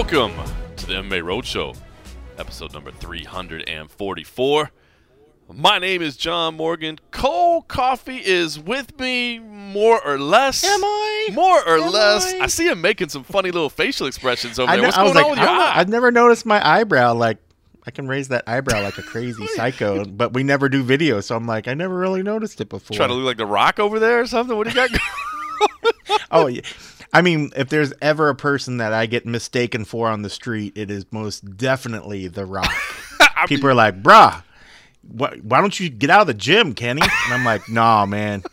Welcome to the MMA Roadshow, episode number 344. My name is John Morgan. Cold Coffee is with me, more or less. Am I? More or Am less. I? I see him making some funny little facial expressions over I, there. know, What's I going like, on with your eye? I've never noticed my eyebrow. Like, I can raise that eyebrow like a crazy psycho, but we never do video, so I'm like, I never really noticed it before. Trying to look like the Rock over there or something? What do you got? oh, yeah. I mean, if there's ever a person that I get mistaken for on the street, it is most definitely The Rock. People are like, bruh, why, why don't you get out of the gym, Kenny? And I'm like, nah, man,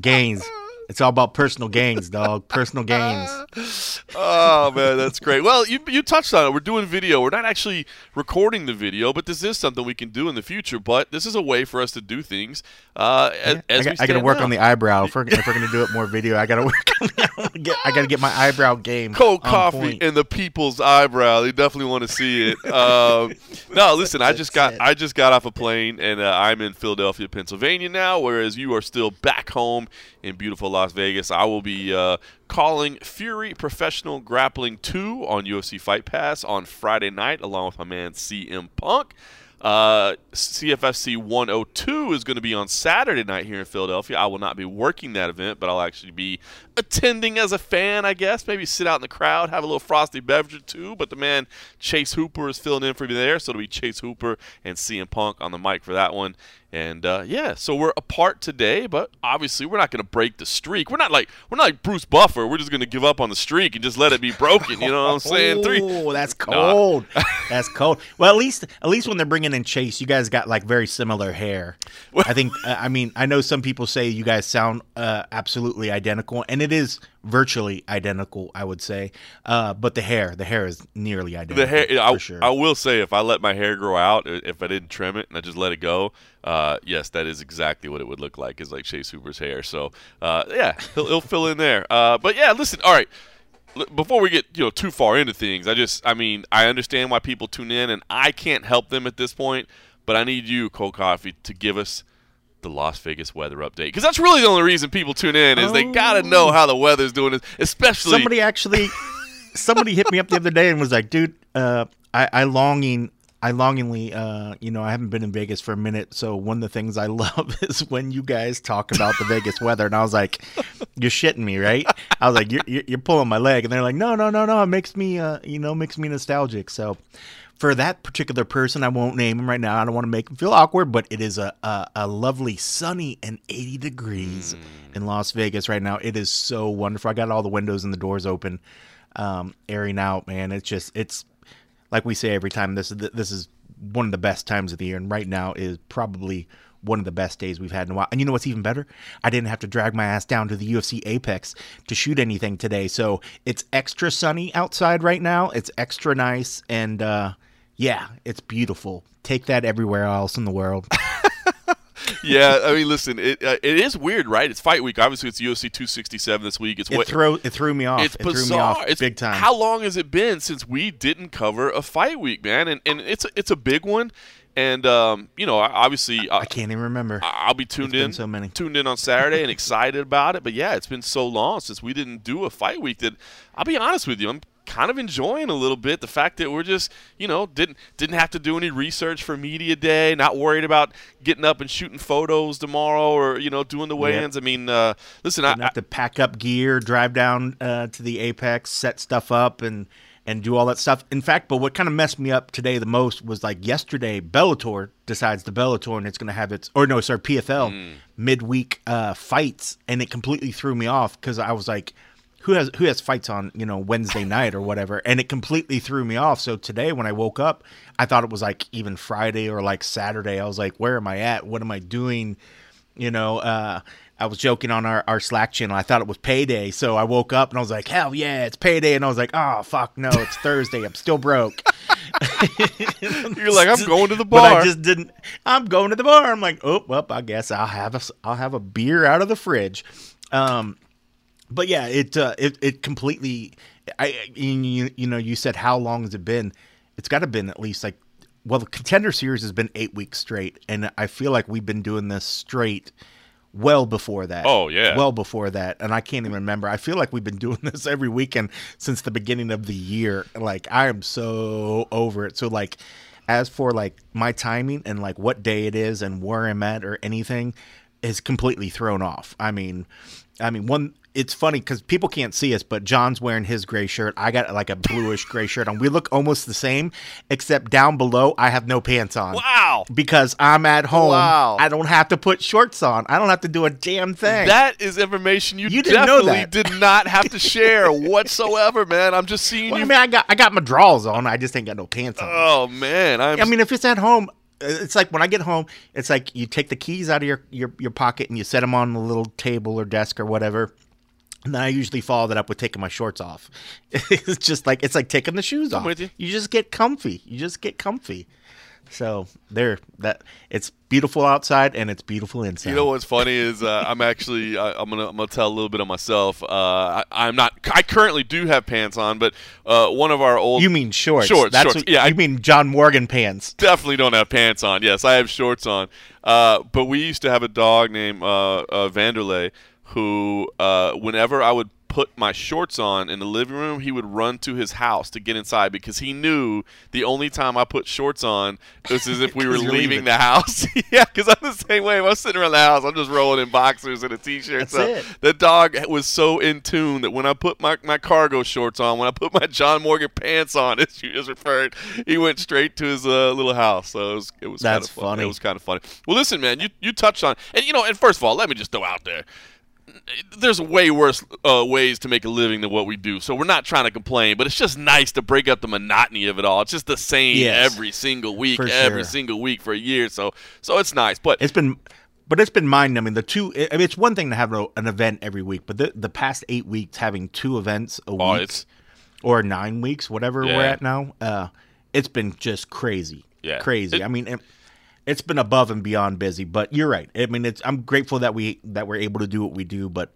gains. It's all about personal gains, dog. Personal gains. oh man, that's great. Well, you you touched on it. We're doing video. We're not actually recording the video, but this is something we can do in the future. But this is a way for us to do things. Uh, as, I, we got, I gotta work now. on the eyebrow. If we're, if we're gonna do it more video, I gotta work. On the, I, get, I gotta get my eyebrow game. cold coffee point. and the people's eyebrow. They definitely want to see it. Um, no, listen, I just got it. I just got off a plane and uh, I'm in Philadelphia, Pennsylvania now. Whereas you are still back home in beautiful Las Vegas. I will be uh, calling Fury Professional Grappling 2 on UFC Fight Pass on Friday night, along with my man CM Punk. Uh, CFFC 102 is going to be on Saturday night here in Philadelphia. I will not be working that event, but I'll actually be attending as a fan, I guess. Maybe sit out in the crowd, have a little frosty beverage or two. But the man Chase Hooper is filling in for me there, so it'll be Chase Hooper and CM Punk on the mic for that one. And uh, yeah, so we're apart today, but obviously we're not going to break the streak. We're not like we're not like Bruce Buffer. We're just going to give up on the streak and just let it be broken. You know what I'm saying? Three. Oh, that's cold. that's cold. Well, at least at least when they're bringing in Chase, you guys got like very similar hair. I think. I mean, I know some people say you guys sound uh, absolutely identical, and it is virtually identical. I would say, uh, but the hair, the hair is nearly identical. The hair. for I, sure. I will say, if I let my hair grow out, if I didn't trim it and I just let it go, uh, yes, that is exactly what it would look like. Is like Chase Hooper's hair. So uh, yeah, he'll, he'll fill in there. Uh, but yeah, listen. All right. Before we get you know too far into things, I just I mean I understand why people tune in, and I can't help them at this point. But I need you, Cold Coffee, to give us the Las Vegas weather update because that's really the only reason people tune in is they gotta know how the weather's doing, especially somebody actually somebody hit me up the other day and was like dude uh i i longing i longingly uh you know i haven't been in vegas for a minute so one of the things i love is when you guys talk about the vegas weather and i was like you're shitting me right i was like you're, you're pulling my leg and they're like no no no no it makes me uh you know makes me nostalgic so for that particular person, I won't name him right now. I don't want to make him feel awkward, but it is a a, a lovely sunny and 80 degrees in Las Vegas right now. It is so wonderful. I got all the windows and the doors open, um, airing out. Man, it's just it's like we say every time. This is this is one of the best times of the year, and right now is probably one of the best days we've had in a while. And you know what's even better? I didn't have to drag my ass down to the UFC Apex to shoot anything today, so it's extra sunny outside right now. It's extra nice, and uh, yeah, it's beautiful. Take that everywhere else in the world. yeah, I mean, listen, it uh, it is weird, right? It's fight week. Obviously, it's UFC 267 this week. It's It what threw it threw me off. it's it threw me bizarre. off it's big time. How long has it been since we didn't cover a fight week, man? And and it's a, it's a big one. And um, you know, obviously, uh, I can't even remember. I'll be tuned It's in, so many. tuned in on Saturday and excited about it. But yeah, it's been so long since we didn't do a fight week that I'll be honest with you, I'm kind of enjoying a little bit the fact that we're just you know didn't didn't have to do any research for media day, not worried about getting up and shooting photos tomorrow or you know doing the weigh-ins. I mean, uh, listen, I, Didn't have to pack up gear, drive down uh, to the Apex, set stuff up, and and do all that stuff. In fact, but what kind of messed me up today the most was like yesterday, Bellator decides the Bellator and it's going to have its or no, sorry, PFL midweek uh, fights, and it completely threw me off because I was like. Who has who has fights on you know Wednesday night or whatever, and it completely threw me off. So today when I woke up, I thought it was like even Friday or like Saturday. I was like, where am I at? What am I doing? you know uh i was joking on our, our slack channel i thought it was payday so i woke up and i was like hell yeah it's payday and i was like oh fuck no it's thursday i'm still broke you're like I'm going to the but bar. i just didn't i'm going to the bar i'm like oh well i guess i'll have a i'll have a beer out of the fridge um but yeah it uh it, it completely i you, you know you said how long has it been it's got to been at least like well the contender series has been eight weeks straight and i feel like we've been doing this straight well before that. Oh, yeah. well before that, and I can't even remember. I feel like we've been doing this every weekend since the beginning of the year. Like I am so over it. So like, as for like my timing and like what day it is and where I'm at or anything, is completely thrown off. I mean, I mean one. It's funny because people can't see us, but John's wearing his gray shirt. I got like a bluish gray shirt on. We look almost the same, except down below I have no pants on Wow. because I'm at home. Wow. I don't have to put shorts on. I don't have to do a damn thing. That is information you, You definitely did not have to share whatsoever, man. I'm just seeing Well, you. I mean, I got I got my drawers on. I just ain't got no pants on. oh man, I'm. I mean, if it's at home, it's like when I get home, it's like you take the keys out of your your, your pocket and you set them on the little table or desk or whatever. And then I usually follow that up with taking my shorts off. it's just like it's like taking the shoes off. with you. just get comfy. You just get comfy. So there, that it's beautiful outside and it's beautiful inside. You know what's funny is uh, I'm actually I, I'm gonna I'm gonna tell a little bit of myself. Uh, I, I'm not. I currently do have pants on, but uh, one of our old You mean shorts? Shorts, That's shorts. What, Yeah, I- mean John Morgan pants? definitely don't have pants on. Yes, I have shorts on. Uh, but we used to have a dog named uh, uh, Vanderlei who, uh, whenever I would put my shorts on in the living room, he would run to his house to get inside because he knew the only time I put shorts on was as if we were leaving leaving. the house. yeah, because I'm the same way. If I'm sitting around the house, I'm just rolling in boxers and a t-shirt. That's so it. the dog was so in tune that when I put my, my cargo shorts on, when I put my John Morgan pants on, as you just referred, he went straight to his uh, little house. So it was it was That's kind of fun. funny. It was kind of funny. Well, listen, man, you you touched on and you know, and first of all, let me just throw out there. There's way worse uh, ways to make a living than what we do, so we're not trying to complain. But it's just nice to break up the monotony of it all. It's just the same Yes. every single week, every sure. single week for a year. So, so it's nice. But It's been, but it's been mind numbing. The two, I mean, it's one thing to have an event every week, but the the past eight weeks having two events a Oh, week or nine weeks, whatever we're at now, uh, it's been just crazy. Yeah. crazy. It- I mean. It, it's been above and beyond busy, but you're right. I mean, it's I'm grateful that we that we're able to do what we do, but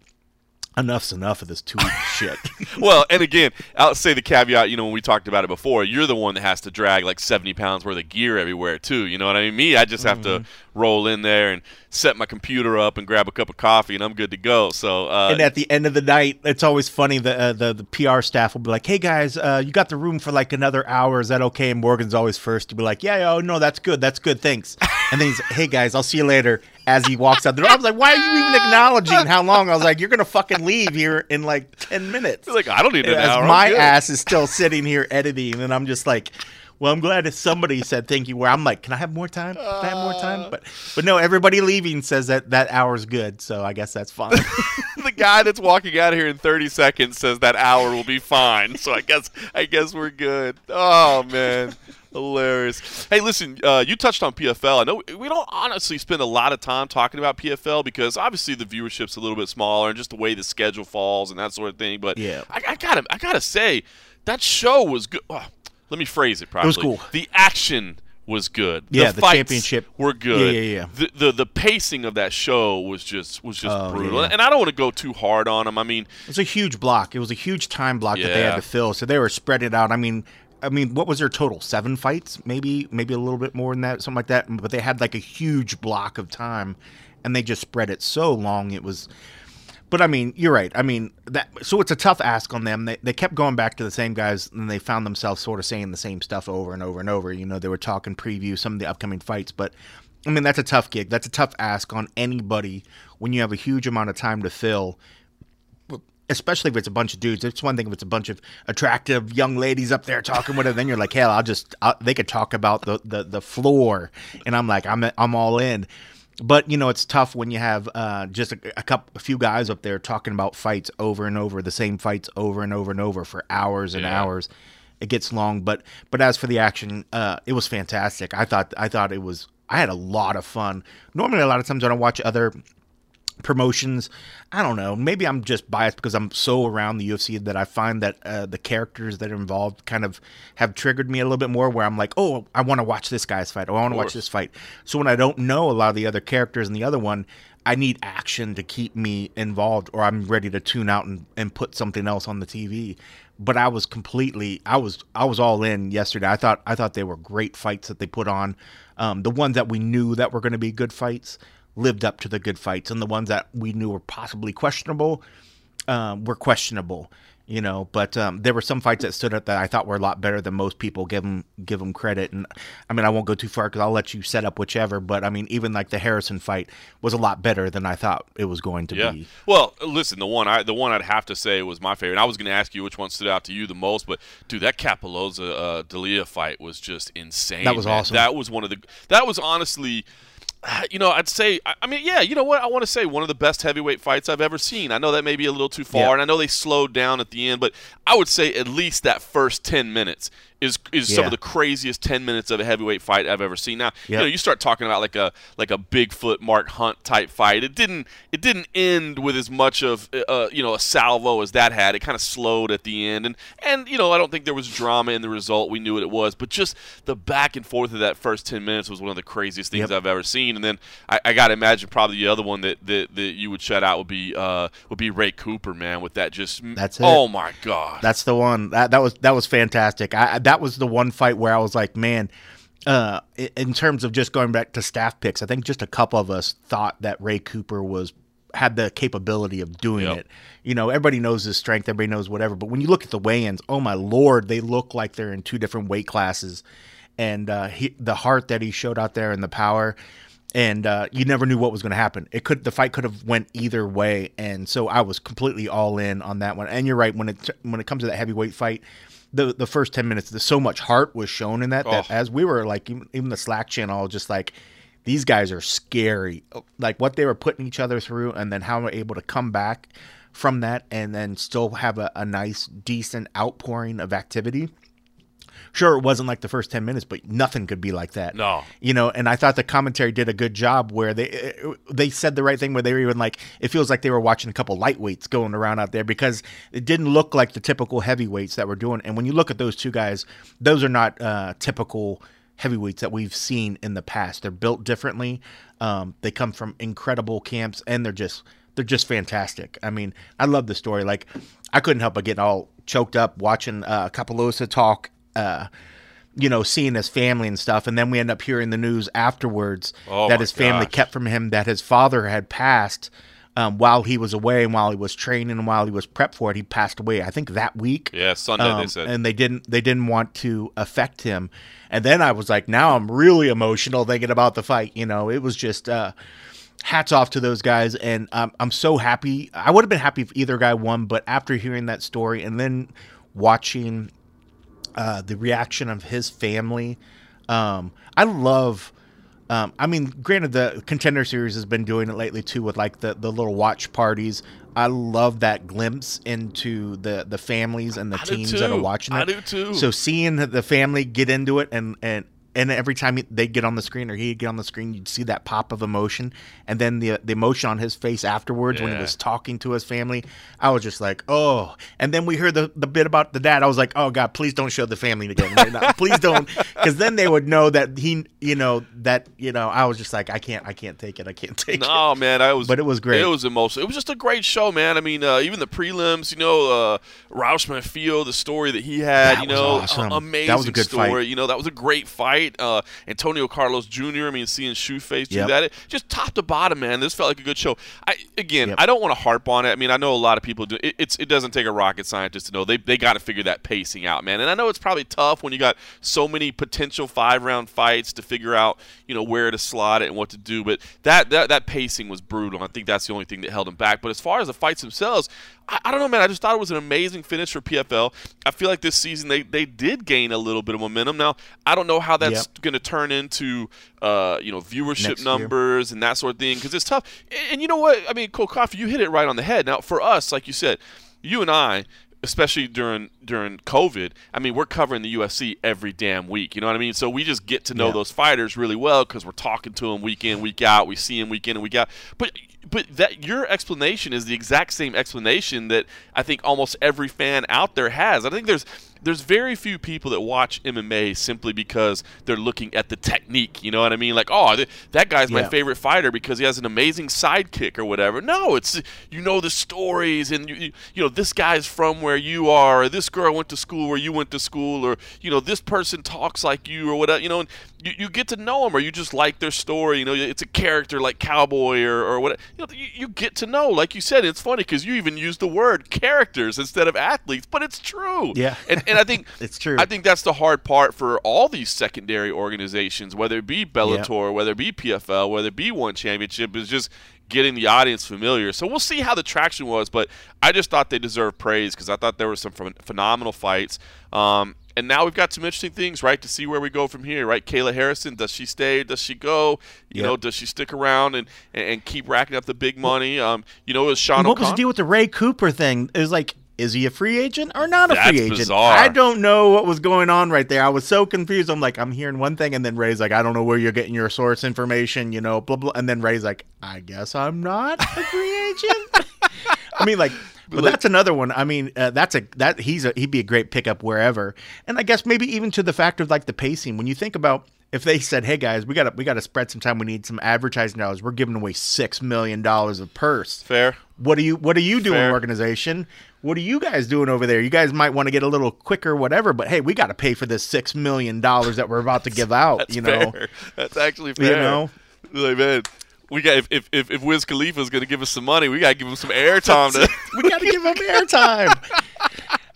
enough's enough of this two week shit. well, and again, I'll say the caveat. You know, when we talked about it before, you're the one that has to drag like 70 pounds worth of gear everywhere too. You know what I mean? Me, I just have Mm-hmm. to roll in there and set my computer up and grab a cup of coffee, and I'm good to go. So, uh, and at the end of the night, it's always funny. The uh, the the PR staff will be like, "Hey guys, uh, you got the room for like another hour? Is that okay?" And Morgan's always first to be like, "Yeah, oh no, that's good, that's good, thanks." And then he's, "Hey guys, I'll see you later." As he walks out the door, I was like, "Why are you even acknowledging how long?" I was like, "You're gonna fucking leave here in like ten minutes." like I don't need an As hour. My ass is still sitting here editing, and I'm just like. Well, I'm glad that somebody said thank you. Where I'm like, can I have more time? Can I have more Uh. time? But, but no, everybody leaving says that that hour's good, so I guess that's fine. the guy that's walking out of here in 30 seconds says that hour will be fine. So I guess I guess we're good. Oh man. Hilarious. Hey, listen, uh, you touched on PFL. I know we don't honestly spend a lot of time talking about PFL because obviously the viewership's a little bit smaller and just the way the schedule falls and that sort of thing. But Yeah. I, I gotta, I gotta say, that show was good. oh, let me phrase it properly. It was cool. The action was good. Yeah, the fights championship. were good. Yeah, yeah, yeah. The, the the pacing of that show was just was just Oh, brutal. yeah. And I don't want to go too hard on them. I mean, It was a huge block. It was a huge time block that they had to fill. So they were spread it out. I mean, I mean, what was their total? Seven fights, maybe, maybe a little bit more than that, something like that. But they had like a huge block of time, and they just spread it so long. It was. But I mean, you're right. I mean that. So it's a tough ask on them. They they kept going back to the same guys, and they found themselves sort of saying the same stuff over and over and over. You know, they were talking preview some of the upcoming fights, but. I mean that's a tough gig. That's a tough ask on anybody when you have a huge amount of time to fill especially if it's a bunch of dudes. It's one thing if it's a bunch of attractive young ladies up there talking with it. Then you're like, hell, I'll just I'll, they could talk about the, the the floor, and I'm like, I'm I'm all in. But you know, it's tough when you have uh, just a, a couple, a few guys up there talking about fights over and over, the same fights over and over and over for hours and Yeah. hours. It gets long, but but as for the action, uh, it was fantastic. I thought I thought it was. I had a lot of fun. Normally, a lot of times when I don't watch other promotions. I don't know. Maybe I'm just biased because I'm so around the UFC that I find that uh, the characters that are involved kind of have triggered me a little bit more. Where I'm like, oh, I want to watch this guy's fight. Oh, I want to watch this fight. So when I don't know a lot of the other characters in the other one, I need action to keep me involved, or I'm ready to tune out and, and put something else on the TV. But I was completely, I was, I was all in yesterday. I thought, I thought they were great fights that they put on. Um, the ones that we knew that were going to be good fights lived up to the good fights, and the ones that we knew were possibly questionable um, were questionable. You know, but um, there were some fights that stood up that I thought were a lot better than most people give them give them credit. And I mean, I won't go too far because I'll let you set up whichever. But I mean, even like the Harrison fight was a lot better than I thought it was going to Yeah. be. Well, listen, the one I the one I'd have to say was my favorite. And I was going to ask you which one stood out to you the most, but dude, that Cappelozza uh, Delija fight was just insane. That was man. awesome. That was one of the. That was honestly. You know, I'd say. I mean, yeah. You know what? I want to say one of the best heavyweight fights I've ever seen. I know that may be a little too far, Yeah. and I know they slowed down at the end, but I would say at least that first ten minutes is is some of the craziest ten minutes of a heavyweight fight I've ever seen. Now, you know, you start talking about like a like a Bigfoot Mark Hunt type fight. It didn't it didn't end with as much of uh, you know a salvo as that had. It kind of slowed at the end, and and you know I don't think there was drama in the result. We knew what it was, but just the back and forth of that first ten minutes was one of the craziest things Yep. I've ever seen. And then I, I got to imagine probably the other one that, that that you would shut out would be uh would be Ray Cooper, man, with that just That's it. oh my god. That's the one. That that was that was fantastic. I, I- that was the one fight where I was like, man. Uh, in terms of just going back to staff picks, I think just a couple of us thought that Ray Cooper was had the capability of doing Yep. it. You know, everybody knows his strength, everybody knows whatever. But when you look at the weigh-ins, oh my lord, they look like they're in two different weight classes. And uh, he, the heart that he showed out there and the power, and uh, you never knew what was going to happen. It could the fight could have went either way, and so I was completely all in on that one. And you're right when it when it comes to that heavyweight fight, the the first ten minutes, so much heart was shown in that that Oh. as we were like even, even the Slack channel, just like these guys are scary, like what they were putting each other through, and then how they're able to come back from that and then still have a, a nice decent outpouring of activity sure it wasn't like the first 10 minutes but nothing could be like that. No. you know and i thought the commentary did a good job where they they said the right thing where they were even like it feels like they were watching a couple lightweights going around out there because it didn't look like the typical heavyweights that were doing. And when you look at those two guys those are not uh, typical heavyweights that we've seen in the past. They're built differently. Um, they come from incredible camps and they're just they're just fantastic. I mean i love the story. Like i couldn't help but get all choked up watching uh, talk uh, you know, seeing his family and stuff, and then we end up hearing the news afterwards Oh that his family gosh. kept from him that his father had passed um, while he was away and while he was training and while he was prepped for it. He passed away, I think, that week. yeah, Sunday they Um, said. and they didn't they didn't want to affect him. And then I was like, now I'm really emotional thinking about the fight. You know, it was just uh, hats off to those guys, and um, I'm so happy. I would have been happy if either guy won, but after hearing that story and then watching uh, the reaction of his family. Um, I love. Um, I mean, granted, the contender series has been doing it lately too, with like the, the little watch parties. I love that glimpse into the the families and the I teams that are watching it. I do too. So seeing the family get into it and and and every time they'd get on the screen or he'd get on the screen, you'd see that pop of emotion, and then the the emotion on his face afterwards when he was talking to his family. I was just like, oh. And then we heard the the bit about the dad. I was like, oh god, please don't show the family again. now. please don't, because then they would know that he, you know, that you know. I was just like, I can't, I can't take it. I can't take it. No, man, I was. But it was great. It was emotional. It was just a great show, man. I mean, uh, even the prelims, you know, uh, Raush Manfio, the story that he had, That you know, awesome. amazing That was a good story. fight. You know, that was a great fight. Uh, Antonio Carlos Jr. I mean, seeing Shoeface do Yep. that, it, just top to bottom, man. This felt like a good show. I again, Yep. I don't want to harp on it. I mean, I know a lot of people do. It, it's it doesn't take a rocket scientist to know they they got to figure that pacing out, man. And I know it's probably tough when you got so many potential five round fights to figure out, you know, where to slot it and what to do. But that that that pacing was brutal. I think that's the only thing that held him back. But as far as the fights themselves, I, I don't know, man. I just thought it was an amazing finish for PFL. I feel like this season they, they did gain a little bit of momentum. Now I don't know how that's Yep. going to turn into uh, you know viewership Next year. numbers and that sort of thing because it's tough. And, and you know what? I mean, Cold Coffee, you hit it right on the head. Now for us, like you said, you and I. Especially during during COVID, I mean, we're covering the UFC every damn week. You know what I mean? So we just get to know Yeah. those fighters really well because we're talking to them week in, week out. We see them week in and week out. But but that your explanation is the exact same explanation that I think almost every fan out there has. I think there's there's very few people that watch MMA simply because they're looking at the technique. You know what I mean? Like, oh, th- that guy's my favorite fighter because he has an amazing sidekick or whatever. No, it's you know the stories and you, you, you know this guy's from where you are, or this girl went to school where you went to school, or you know this person talks like you or whatever. You know, and you, you get to know them or you just like their story. You know, it's a character like cowboy or or what. You know, you, you get to know. Like you said, it's funny because you even use the word characters instead of athletes, but it's true. Yeah. and and I think It's true. I think that's the hard part for all these secondary organizations, whether it be Bellator, whether it be PFL, whether it be One Championship, is just getting the audience familiar. So we'll see how the traction was, but I just thought they deserved praise because I thought there were some phenomenal fights. Um, and now we've got some interesting things, right, to see where we go from here, right? Kayla Harrison, does she stay? Does she go? You Yep. know, does she stick around and, and, and keep racking up the big money? Um, you know, is Sean And what was O'Con- the deal with the Ray Cooper thing? It was like, is he a free agent or not a That's free agent? bizarre. I don't know what was going on right there. I was so confused. I'm like, I'm hearing one thing, and then Ray's like, I don't know where you're getting your source information, you know, blah blah. And then Ray's like, I guess I'm not a free agent. I mean, like, but that's another one. I mean, uh, that's a that he's a he'd be a great pickup wherever. And I guess maybe even to the fact of like the pacing. When you think about if they said, "Hey guys, we got to we got to spread some time. We need some advertising dollars. We're giving away six million dollars of purse." Fair. What are you What are you doing, Fair. organization? What are you guys doing over there? You guys might want to get a little quicker, whatever. But hey, we got to pay for this six million dollars that we're about to give out. That's you know, fair. That's actually fair. know? like man, we got if if if, if Wiz Khalifa's gonna give us some money, we gotta give him some airtime. to we got to give them airtime.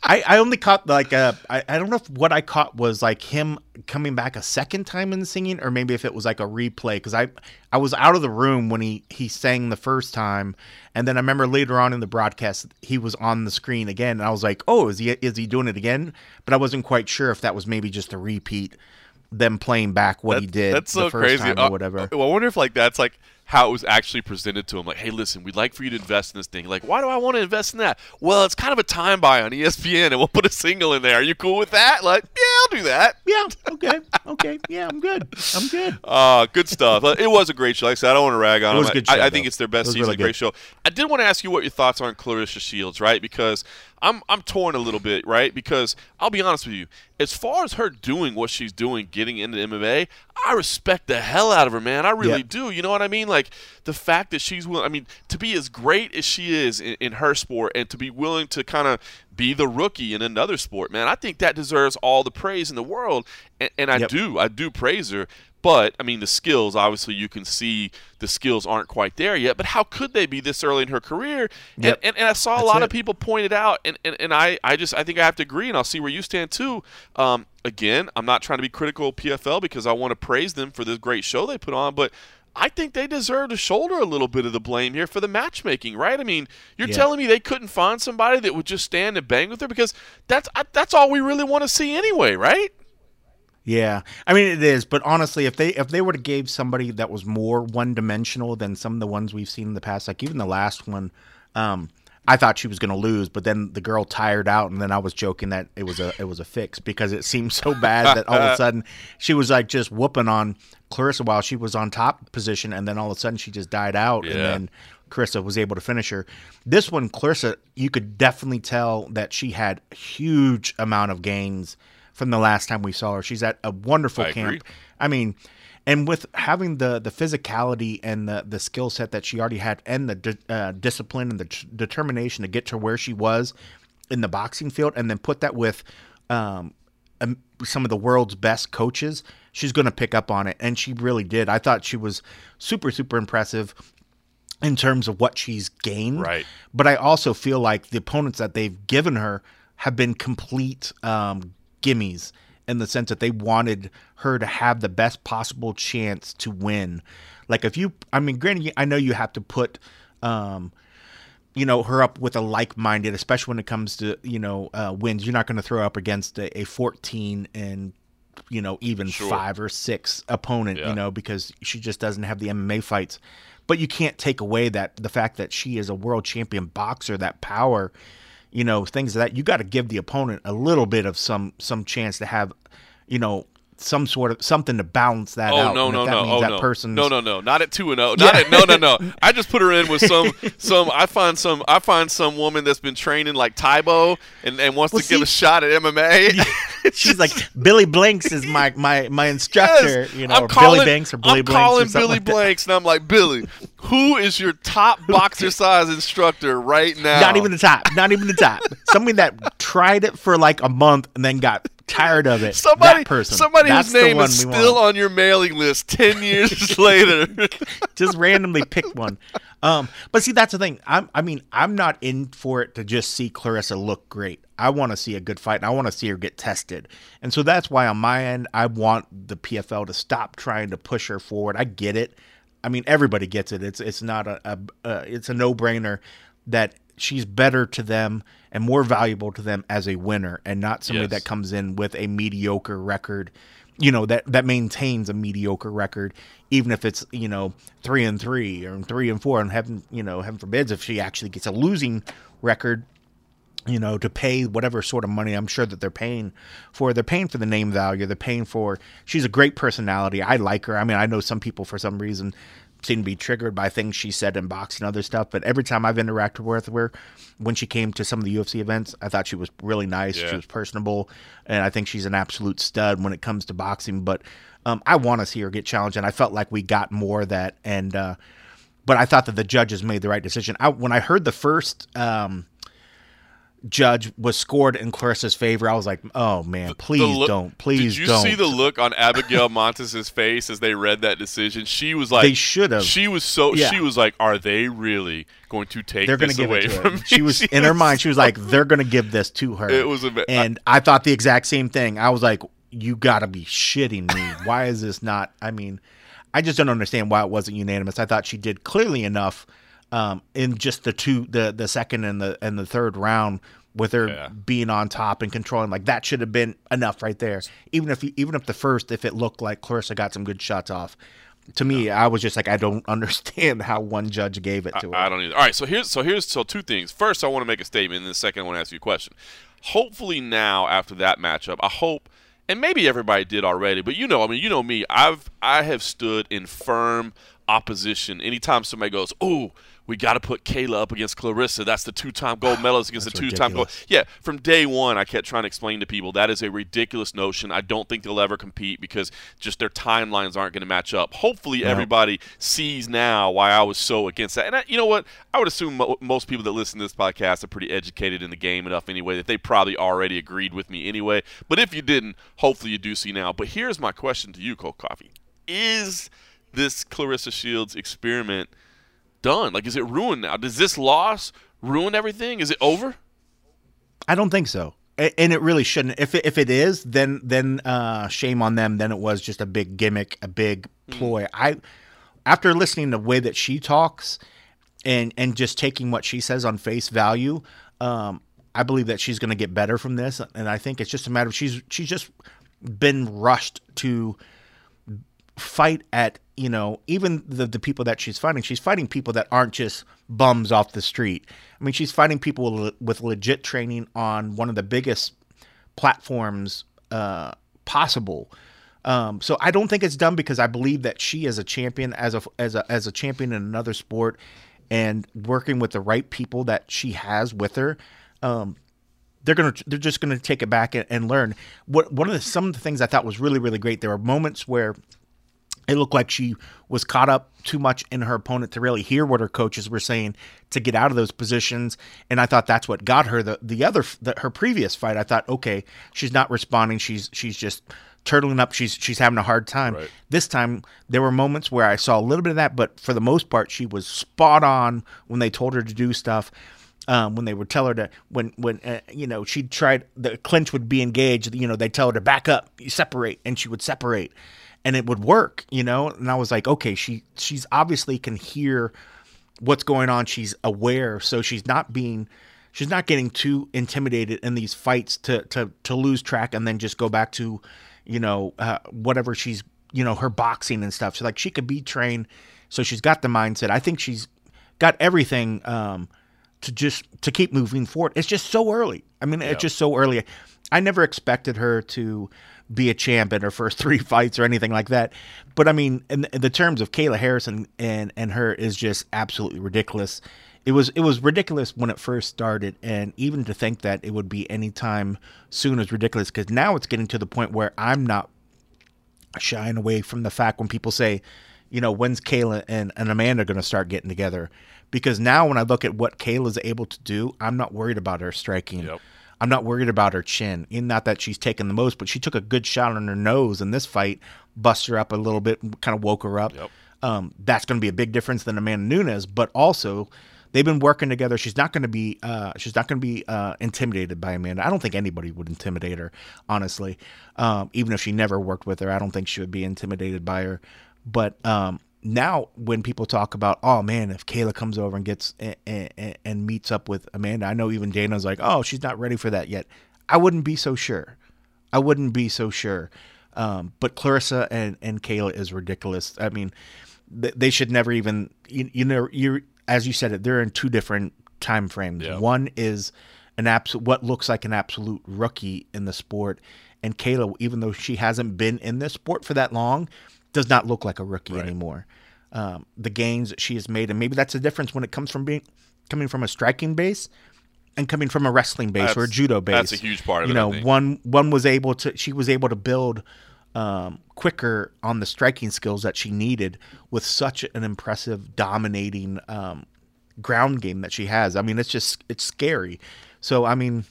I, I only caught like uh, I, I don't know if what I caught was like him coming back a second time and singing or maybe if it was like a replay because I I was out of the room when he he sang the first time. And then I remember later on in the broadcast he was on the screen again and I was like oh is he is he doing it again? But I wasn't quite sure if that was maybe just a repeat them playing back what he did That's so the first crazy. time Uh, or whatever. Well, I wonder if like that's like how it was actually presented to him. Like, hey, listen, we'd like for you to invest in this thing. Like, why do I want to invest in that? Well, it's kind of a time buy on ESPN, and we'll put a single in there. Are you cool with that? Like, yeah, I'll do that. yeah okay okay yeah I'm good I'm good Uh, good stuff. It was a great show. Like I said, I don't want to rag on It was them. a good I, show, I think it's their best season. really great show. I did want to ask you what your thoughts are on Claressa Shields, right? Because I'm I'm torn a little bit, right? Because I'll be honest with you, as far as her doing what she's doing, getting into MMA, I respect the hell out of her, man. I really Yeah. do. You know what I mean? Like the fact that she's willing. I mean, to be as great as she is in, in her sport, and to be willing to kind of be the rookie in another sport, man. I think that deserves all the praise in the world, and, and I Yep. do. I do praise her. But I mean, the skills obviously you can see the skills aren't quite there yet. But how could they be this early in her career? Yep. And, and, and I saw a That's lot of people point it out, and, and, and I, I just I think I have to agree, and I'll see where you stand too. Um, again, I'm not trying to be critical of PFL because I want to praise them for this great show they put on, but. I think they deserve to shoulder a little bit of the blame here for the matchmaking, right? I mean, you're Yeah. telling me they couldn't find somebody that would just stand and bang with her because that's that's all we really want to see anyway, right? Yeah, I mean it is, but honestly, if they if they were to give somebody that was more one dimensional than some of the ones we've seen in the past, like even the last one, um, I thought she was going to lose, but then the girl tired out, and then I was joking that it was a it was a fix because it seemed so bad that all of a sudden she was like just whooping on Claressa while she was on top position, and then all of a sudden she just died out, and then Claressa was able to finish her. This one, Claressa, you could definitely tell that she had huge amount of gains from the last time we saw her. She's at a wonderful I camp. agree. I mean, and with having the the physicality and the the skill set that she already had, and the uh, discipline and the t- determination to get to where she was in the boxing field, and then put that with um, um, some of the world's best coaches, she's going to pick up on it, and she really did. I thought she was super super impressive in terms of what she's gained. Right. But I also feel like the opponents that they've given her have been complete um, gimmies in the sense that they wanted her to have the best possible chance to win. Like if you, I mean, granted, I know you have to put, um, you know, her up with a like-minded, especially when it comes to you know uh, wins. You're not going to throw up against a, a 14 and you know even Sure. five or six opponent. Yeah. You know because she just doesn't have the MMA fights. But you can't take away that the fact that she is a world champion boxer, that power, you know, things that. You got to give the opponent a little bit of some some chance to have, you know, some sort of something to balance that Oh out. no no no! Oh that no! person's No no no! Not at two and zero. Not at no no no! I just put her in with some some. I find some I find some woman that's been training like Tae Bo and, and wants Well, to give a shot at MMA. She's like Billy Blanks is my my my instructor, Yes. you know, I'm calling, Billy Banks or Billy I'm Blanks. calling Billy like. Blanks, and I'm like, Billy, who is your top boxercise instructor right now? Not even the top. Not even the top. Somebody that tried it for like a month and then got tired of it. somebody. that person. Somebody That's whose name is still want. on your mailing list ten years later. just randomly pick one. Um, but see, that's the thing. I'm, I mean, I'm not in for it to just see Claressa look great. I want to see a good fight, and I want to see her get tested. And so that's why, on my end, I want the PFL to stop trying to push her forward. I get it. I mean, everybody gets it. It's it's not a, a uh, it's a no brainer that she's better to them and more valuable to them as a winner, and not somebody Yes. that comes in with a mediocre record you know that that maintains a mediocre record even if it's you know three and three or three and four. And heaven you know heaven forbids if she actually gets a losing record you know to pay whatever sort of money i'm sure that they're paying for. They're paying for the name value. They're paying for she's a great personality. I like her. I mean i know some people for some reason seem to be triggered by things she said in boxing and other stuff but every time i've interacted with her when she came to some of the ufc events i thought she was really nice Yeah. she was personable and i think she's an absolute stud when it comes to boxing but um, i want to see her get challenged and i felt like we got more of that and uh, but i thought that the judges made the right decision I, when i heard the first um, judge was scored in Claressa's favor. I was like, "Oh man, please look- don't, please Did you don't." see the look on Abigail Montes' face as they read that decision? She was like, They should have. She was so. Yeah. She was like, "Are they really going to take They're going this to give away it to from her. me?" She was in her mind. She was like, "They're going to give this to her." It was a bit- and I thought the exact same thing. I was like, "You got to be shitting me! Why is this not?" I mean, I just don't understand why it wasn't unanimous. I thought she did clearly enough um, in just the two, the the second and the and the third round. With her Yeah. being on top and controlling, like that should have been enough right there. Even if even if the first, if it looked like Claressa got some good shots off, to me, I was just like, I don't understand how one judge gave it to her. I don't either. All right, so here's so here's so two things. First, I want to make a statement, and then second, I want to ask you a question. Hopefully, now after that matchup, I hope, and maybe everybody did already, but you know, I mean, you know me, I've I have stood in firm opposition anytime somebody goes, "Oh, we got to put Kayla up against Claressa. That's the two-time gold medalist against the That's two-time gold." Yeah, from day one, I kept trying to explain to people that is a ridiculous notion. I don't think they'll ever compete because just their timelines aren't going to match up. Hopefully, everybody sees now why I was so against that. And I, you know what? I would assume mo- most people that listen to this podcast are pretty educated in the game enough anyway that they probably already agreed with me anyway. But if you didn't, hopefully you do see now. But here's my question to you, Cold Coffee: Is this Claressa Shields experiment done? Like, is it ruined now? Does this loss ruin everything? Is it over? I don't think so, and it really shouldn't. If it, if it is, then then uh, shame on them. Then it was just a big gimmick, a big ploy. I after listening to the way that she talks, and and just taking what she says on face value, um, I believe that she's going to get better from this. And I think it's just a matter of she's she's just been rushed to fight at you know even the the people that she's fighting. She's fighting people that aren't just bums off the street. I mean she's fighting people with, legit training on one of the biggest platforms uh possible. Um so i don't think it's done because i believe that she is a champion as a as a as a champion in another sport and working with the right people that she has with her um they're gonna they're just gonna take it back and, and learn. What one of the some of the things i thought was really really great there were moments where it looked like she was caught up too much in her opponent to really hear what her coaches were saying to get out of those positions. And i thought that's what got her. The the other the, her previous fight i thought okay she's not responding. She's she's just turtling up. She's she's having a hard time. Right. this time there were moments where i saw a little bit of that but for the most part she was spot on when they told her to do stuff um, when they would tell her to when when uh, you know she tried the clinch would be engaged. You know they tell her to back up you separate and she would separate and it would work you know? And i was like okay she she's obviously can hear what's going on. She's aware. So she's not being she's not getting too intimidated in these fights to to to lose track and then just go back to you know uh, whatever she's you know her boxing and stuff. So like she could be trained. So she's got the mindset. I think she's got everything um to just to keep moving forward. It's just so early. I mean, it's just so early. I never expected her to be a champ in her first three fights or anything like that. But I mean, in, in the terms of Kayla Harrison and and her is just absolutely ridiculous. It was it was ridiculous when it first started, and even to think that it would be any time soon is ridiculous. Because now it's getting to the point where I'm not shying away from the fact when people say, you know, when's Kayla and, and Amanda going to start getting together? Because now when I look at what Kayla's able to do, I'm not worried about her striking. Yep. I'm not worried about her chin. In not that she's taken the most, but she took a good shot on her nose in this fight, bust her up a little bit, kind of woke her up. Yep. Um, that's going to be a big difference than Amanda Nunes, but also they've been working together. She's not going to be uh, she's not going to be uh, intimidated by Amanda. I don't think anybody would intimidate her, honestly. Um, even if she never worked with her, I don't think she would be intimidated by her. But um, now, when people talk about, oh man, if Kayla comes over and gets and, and, and meets up with Amanda, I know even Dana's like, oh, she's not ready for that yet. I wouldn't be so sure. I wouldn't be so sure. Um, but claressa and, and Kayla is ridiculous. I mean, th- they should never even you, you know you as you said it. They're in two different time frames. Yeah. One is an absolute what looks like an absolute rookie in the sport, and Kayla, even though she hasn't been in this sport for that long, does not look like a rookie Right. anymore. Um, the gains that she has made, and maybe that's the difference when it comes from being coming from a striking base and coming from a wrestling base or a judo base. that's a huge part of you it, I know, one one was able to she was able to build um, quicker on the striking skills that she needed with such an impressive dominating um, ground game that she has. I mean, it's just it's scary. So I mean,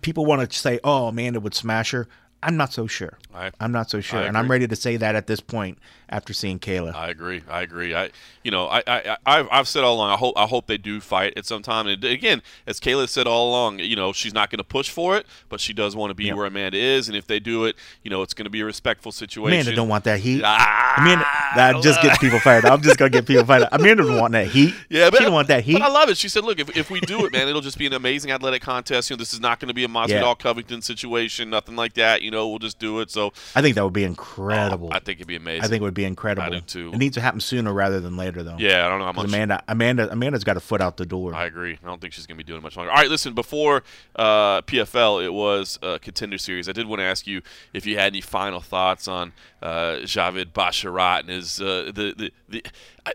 people want to say, "Oh, Amanda would smash her." I'm not so sure. I- I'm not so sure, and I'm ready to say that at this point after seeing Kayla. I agree. I agree. I, you know, I, I, I've, I've said all along. I hope, I hope they do fight at some time. And again, as Kayla said all along, you know, she's not going to push for it, but she does want to be Yeah. where Amanda is. And if they do it, you know, it's going to be a respectful situation. Amanda don't want that heat. Ah, Amanda, that just gets people fired. I'm just gonna get people fired. Amanda don't want that heat. Yeah, but she don't want that heat. I love it. She said, "Look, if, if we do it, man, it'll just be an amazing athletic contest. You know, this is not going to be a Masvidal Yeah. Covington situation, nothing like that. You know, we'll just do it." So I think that would be incredible. I think it'd be amazing. I think it would be incredible. I do too. It needs to happen sooner rather than later, though. Yeah, I don't know how much. Amanda, Amanda, Amanda's got a foot out the door. I agree. I don't think she's going to be doing it much longer. All right, listen. Before uh, PFL, it was a contender series. I did want to ask you if you had any final thoughts on uh, Javid Basharat and his uh, the the. the I,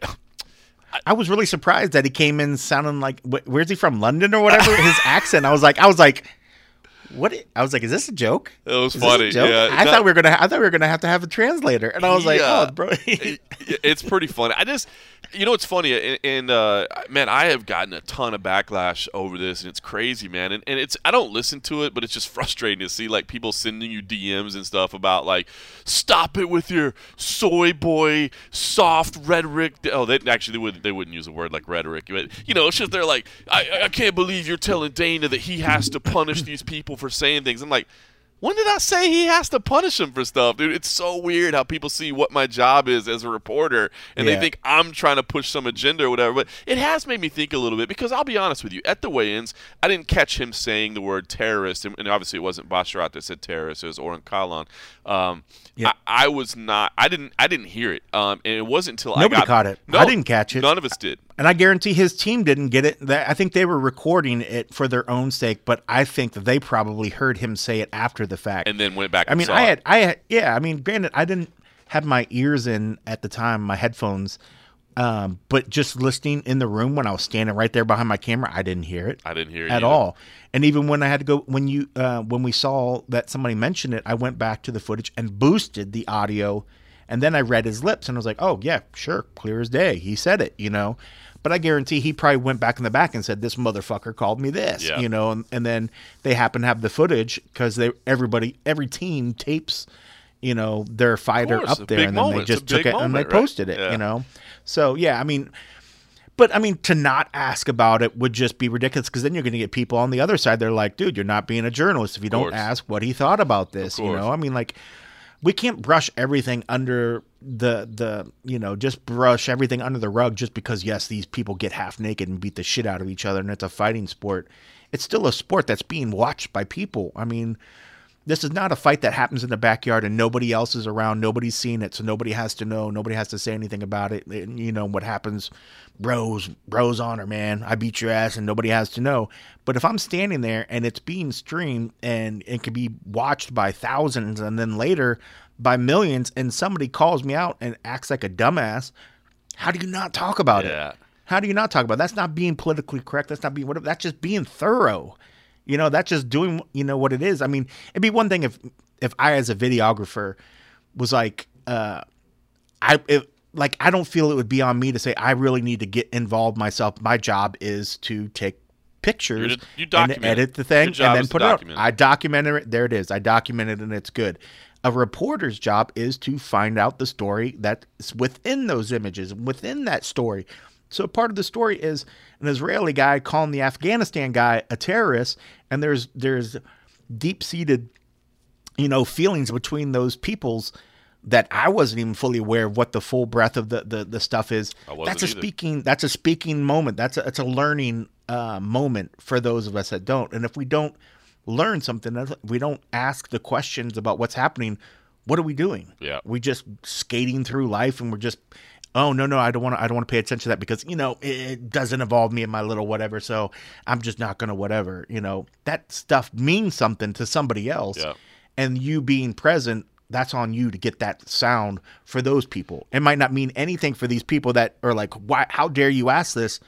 I was really surprised that he came in sounding like wh- where's he from, London or whatever. His accent. I was like, I was like, what? i- I was like, is this a joke? It was Is funny, yeah. I Not- thought we were gonna. I thought we were gonna have to have a translator, and I was like, oh, bro. it's pretty funny. I just, you know, it's funny, and, and uh, man, I have gotten a ton of backlash over this, and it's crazy, man. And, and it's, I don't listen to it, but it's just frustrating to see like people sending you DMs and stuff about like, stop it with your soy boy soft rhetoric. Oh, they actually they wouldn't they wouldn't use a word like rhetoric, but you know, it's just they're like, I, I can't believe you're telling Dana that he has to punish these people for saying things. I'm like. When did I say he has to punish him for stuff, dude? It's so weird how people see what my job is as a reporter, and they think I'm trying to push some agenda or whatever. But it has made me think a little bit because I'll be honest with you. At the weigh-ins, I didn't catch him saying the word terrorist, and, obviously it wasn't Basharat that said terrorist. It was Oren Kalan. Um, Yeah. I, I was not. I didn't. I didn't hear it. Um, and it wasn't until Nobody I got caught it. No, I didn't catch it. None of us did. And I guarantee his team didn't get it. I think they were recording it for their own sake, but I think that they probably heard him say it after the fact. And then went back. I and mean, I had, I had, yeah. I mean, granted, I didn't have my ears in at the time, my headphones, um, but just listening in the room when I was standing right there behind my camera, I didn't hear it I didn't hear it at either. all. And even when I had to go, when you, uh, when we saw that somebody mentioned it, I went back to the footage and boosted the audio, and then I read his lips and I was like, oh yeah, sure, clear as day, he said it, you know. But I guarantee he probably went back in the back and said, "This motherfucker called me this," Yeah. you know. And, and then they happen to have the footage because they everybody every team tapes, you know, their fighter course, up there, and then moment. they just took it and they moment, right? posted it, Yeah. you know. So yeah, I mean, but I mean, to not ask about it would just be ridiculous because then you're going to get people on the other side. They're like, dude, you're not being a journalist if you don't ask what he thought about this. You know, I mean, like, we can't brush everything under the the you know just brush everything under the rug just because yes these people get half naked and beat the shit out of each other and it's a fighting sport it's still a sport that's being watched by people i mean this is not a fight that happens in the backyard and nobody else is around, nobody's seen it, so nobody has to know, nobody has to say anything about it. And, you know what happens, bros, bros honor, man. I beat your ass and nobody has to know. But if I'm standing there and it's being streamed and it can be watched by thousands and then later by millions, and somebody calls me out and acts like a dumbass, how do you not talk about Yeah. it? How do you not talk about it? That's not being politically correct. That's not being whatever. That's just being thorough. You know, that's just doing you know what it is. I mean, it'd be one thing if if I as a videographer was like, uh, I if, like I don't feel it would be on me to say I really need to get involved myself. My job is to take pictures to- you and document edit the thing and then put it out. I documented it. There it is. I documented it and it's good. A reporter's job is to find out the story that's within those images, within that story. So part of the story is an Israeli guy calling the Afghanistan guy a terrorist, and there's there's deep seated, you know, feelings between those peoples that I wasn't even fully aware of what the full breadth of the the, the stuff is. That's a either. speaking that's a speaking moment. That's a that's a learning uh, moment for those of us that don't. And if we don't learn something, if we don't ask the questions about what's happening, what are we doing? Yeah. we just skating through life, and we're just. Oh no no I don't want to I don't want to pay attention to that because you know it, doesn't involve me in my little whatever so I'm just not gonna whatever you know. That stuff means something to somebody else Yeah. and you being present that's on you to get that sound for those people. It might not mean anything for these people that are like why how dare you ask this?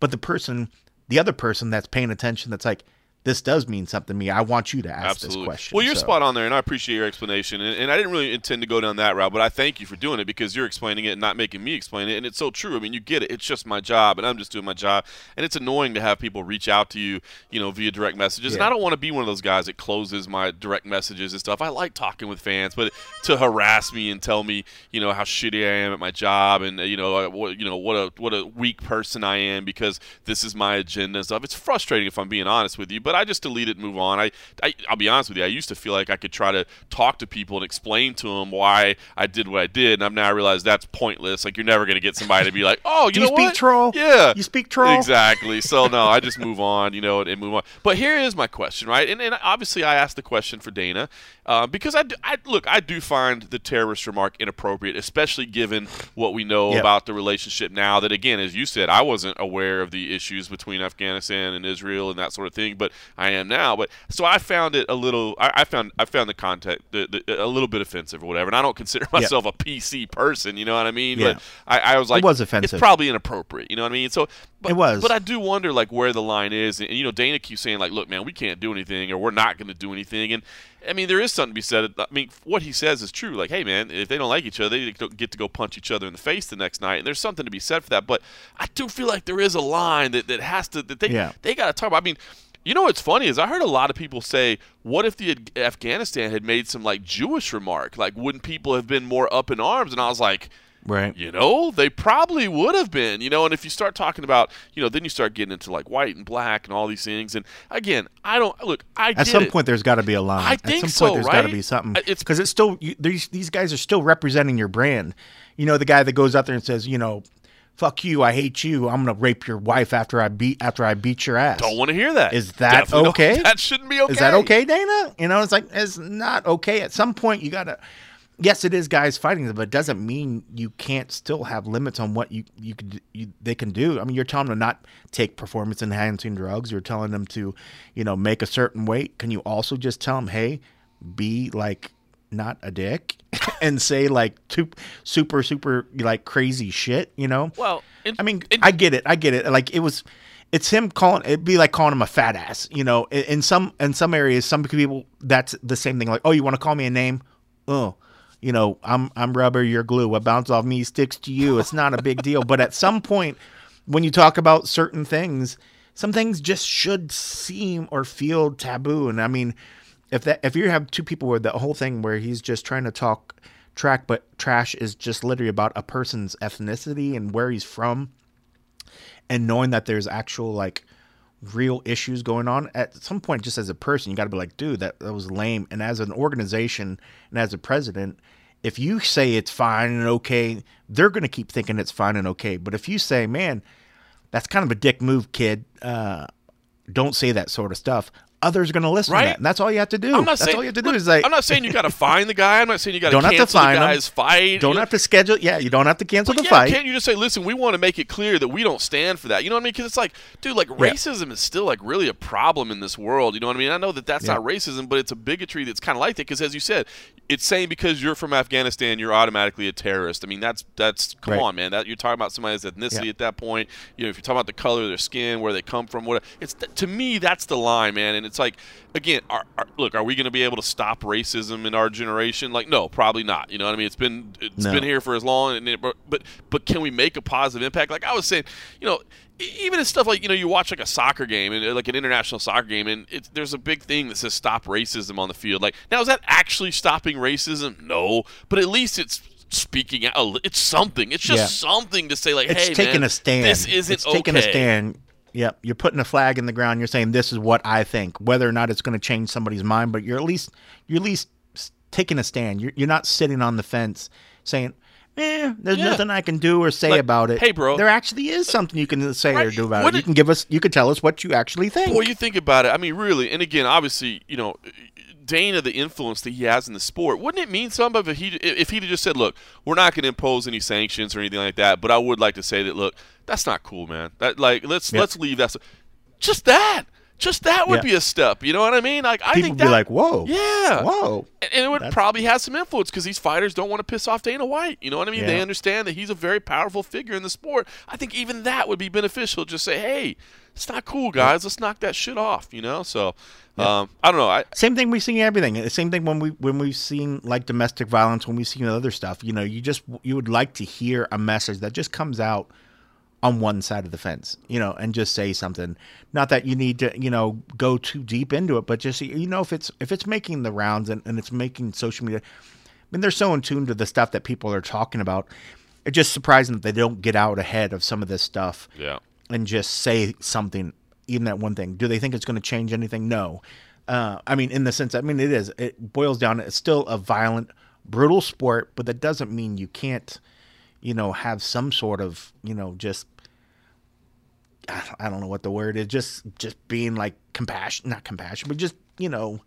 But the person the other person that's paying attention that's like this does mean something to me i want you to ask Absolutely. this question Well, you're So- spot on there, and I appreciate your explanation. And, and I didn't really intend to go down that route, but I thank you for doing it because you're explaining it and not making me explain it. And it's so true. I mean, you get it. It's just my job, and I'm just doing my job. And it's annoying to have people reach out to you, you know, via direct messages. And I don't want to be one of those guys that closes my direct messages and stuff. I like talking with fans, but to harass me and tell me, you know, how shitty I am at my job, and uh, you know, what you know, what a what a weak person I am because this is my agenda and stuff. It's frustrating if I'm being honest with you, but I just delete it and move on. I, I I'll be honest with you. I used to feel like I could try to talk to people and explain to them why I did what I did, and I'm now I realize that's pointless. Like you're never going to get somebody to be like, oh, you Do know speak what? troll? Yeah, You speak troll? Exactly. So no, I just move on, you know, and, and move on. But here is my question, right? And, and obviously, I asked the question for Dana uh, because I, do, I look, I do find the terrorist remark inappropriate, especially given what we know Yep. about the relationship now. That again, as you said, I wasn't aware of the issues between Afghanistan and Israel and that sort of thing, but I am now. But so I found it a little. I, I found I found the context the, the, a little bit offensive or whatever. And I don't consider myself a PC person, you know what I mean? Yeah. But I, I was like, it was offensive. It's probably inappropriate, you know what I mean? So. But, It was. but I do wonder like where the line is, and, you know, Dana keeps saying like, "Look, man, we can't do anything, or we're not going to do anything." And I mean, there is something to be said. I mean, what he says is true. Like, hey, man, if they don't like each other, they get to go punch each other in the face the next night, and there's something to be said for that. But I do feel like there is a line that, that has to that they Yeah. they got to talk about. I mean. You know what's funny is I heard a lot of people say, "What if the Afghanistan had made some like Jewish remark? Like, wouldn't people have been more up in arms?" And I was like, right you know, they probably would have been, you know, and if you start talking about, you know, then you start getting into like white and black and all these things. And again, I don't look, I At some it. point, there's got to be a line. I At think some so, point, there's got to be something. It's- because it's still you, these these guys are still representing your brand. You know, the guy that goes out there and says, you know, "Fuck you, I hate you. I'm gonna rape your wife after I beat after I beat your ass." don't want to hear that. Is that Definitely don't- okay? that shouldn't be okay. Is that okay, Dana? You know, it's like it's not okay. At some point, you gotta. Yes, it is guys fighting, but it doesn't mean you can't still have limits on what you you could you, they can do. I mean, you're telling them to not take performance enhancing drugs. You're telling them to, you know, make a certain weight. Can you also just tell them, hey, be like not a dick, and say like super super like crazy shit? You know? Well, and, I mean, and- I get it. I get it. Like it was, it's him calling. It'd be like calling him a fat ass. You know, in, in some in some areas, some people that's the same thing. Like, oh, you want to call me a name? Oh, you know, I'm I'm rubber, you're glue. What bounces off me sticks to you. It's not a big deal. But at some point, when you talk about certain things, some things just should seem or feel taboo. And I mean, if that if you have two people where the whole thing where he's just trying to talk track, but trash is just literally about a person's ethnicity and where he's from, and knowing that there's actual like real issues going on at some point just as a person you got to be like dude that, that was lame. And as an organization and as a president if you say it's fine and okay they're going to keep thinking it's fine and okay. But if you say man that's kind of a dick move kid. Uh, don't say that sort of stuff others are going to listen Right. to that. And that's all you have to do. I'm not that's saying all you have to do look, is like I'm not saying you got to find the guy. I'm not saying you got to Don't have to cancel find the him. guy's fight. don't have to schedule. Yeah, you don't have to cancel But the yeah, fight. Can't you just say, listen, we want to make it clear that we don't stand for that? You know what I mean? Because it's like, dude, like racism is still like really a problem in this world. You know what I mean? I know that that's Yeah. not racism, but it's a bigotry that's kind of like that. Because as you said, it's saying because you're from Afghanistan, you're automatically a terrorist. I mean, that's that's come Right. on, man. That you're talking about somebody's ethnicity Yeah. at that point. You know, if you're talking about the color of their skin, where they come from, what it's to me that's the line, man. And it's like, again, are, are, look, are we going to be able to stop racism in our generation? Like, no, probably not. You know what I mean? It's been it's No. been here for as long, and it, but but can we make a positive impact? Like I was saying, you know. Even in stuff like you know, you watch like a soccer game and uh, like an international soccer game, and it's, there's a big thing that says "stop racism" on the field. Like, now is that actually stopping racism? No, but at least it's speaking out. It's something. It's just Yeah. something to say like, it's "Hey, taking man, a stand. This isn't it's taking a okay." stand. Yep, you're putting a flag in the ground. You're saying this is what I think, whether or not it's going to change somebody's mind. But you're at least you're at least taking a stand. You're you're not sitting on the fence saying, "Eh, there's Yeah. nothing I can do or say Like, about it." hey, bro. there actually is something you can say or do about it. You it- can give us, you can tell us what you actually think. Well, you think about it. I mean, really, and again, obviously, you know, Dana, the influence that he has in the sport, wouldn't it mean something if he if he'd have just said, "Look, we're not going to impose any sanctions or anything like that," but I would like to say that, look, that's not cool, man. That like let's Yeah. let's leave that. Just that, just that would Yeah. be a step. You know what I mean? Like I People think would that, be like, "Whoa, yeah, whoa." and and it would That's- probably have some influence because these fighters don't want to piss off Dana White. You know what I mean? They understand that he's a very powerful figure in the sport. I think even that would be beneficial. Just say, hey, it's not cool, guys. Let's knock that shit off. You know? So, um, I don't know. I, Same thing we see in everything. The Same thing when we when we've seen like domestic violence, when we've seen other stuff. You know, you just you would like to hear a message that just comes out on one side of the fence, you know, and just say something. Not that you need to, you know, go too deep into it, but just you know, if it's if it's making the rounds and, and it's making social media, I mean, they're so in tune to the stuff that people are talking about. It's just surprising that they don't get out ahead of some of this stuff yeah. and just say something, even that one thing. Do they think it's going to change anything? No. Uh, I mean, in the sense, I mean, it is. It boils down. It's still a violent, brutal sport, but that doesn't mean you can't, you know, have some sort of, you know, just. I don't- know what the word is. Just, just being like compassion, not compassion, but just you know.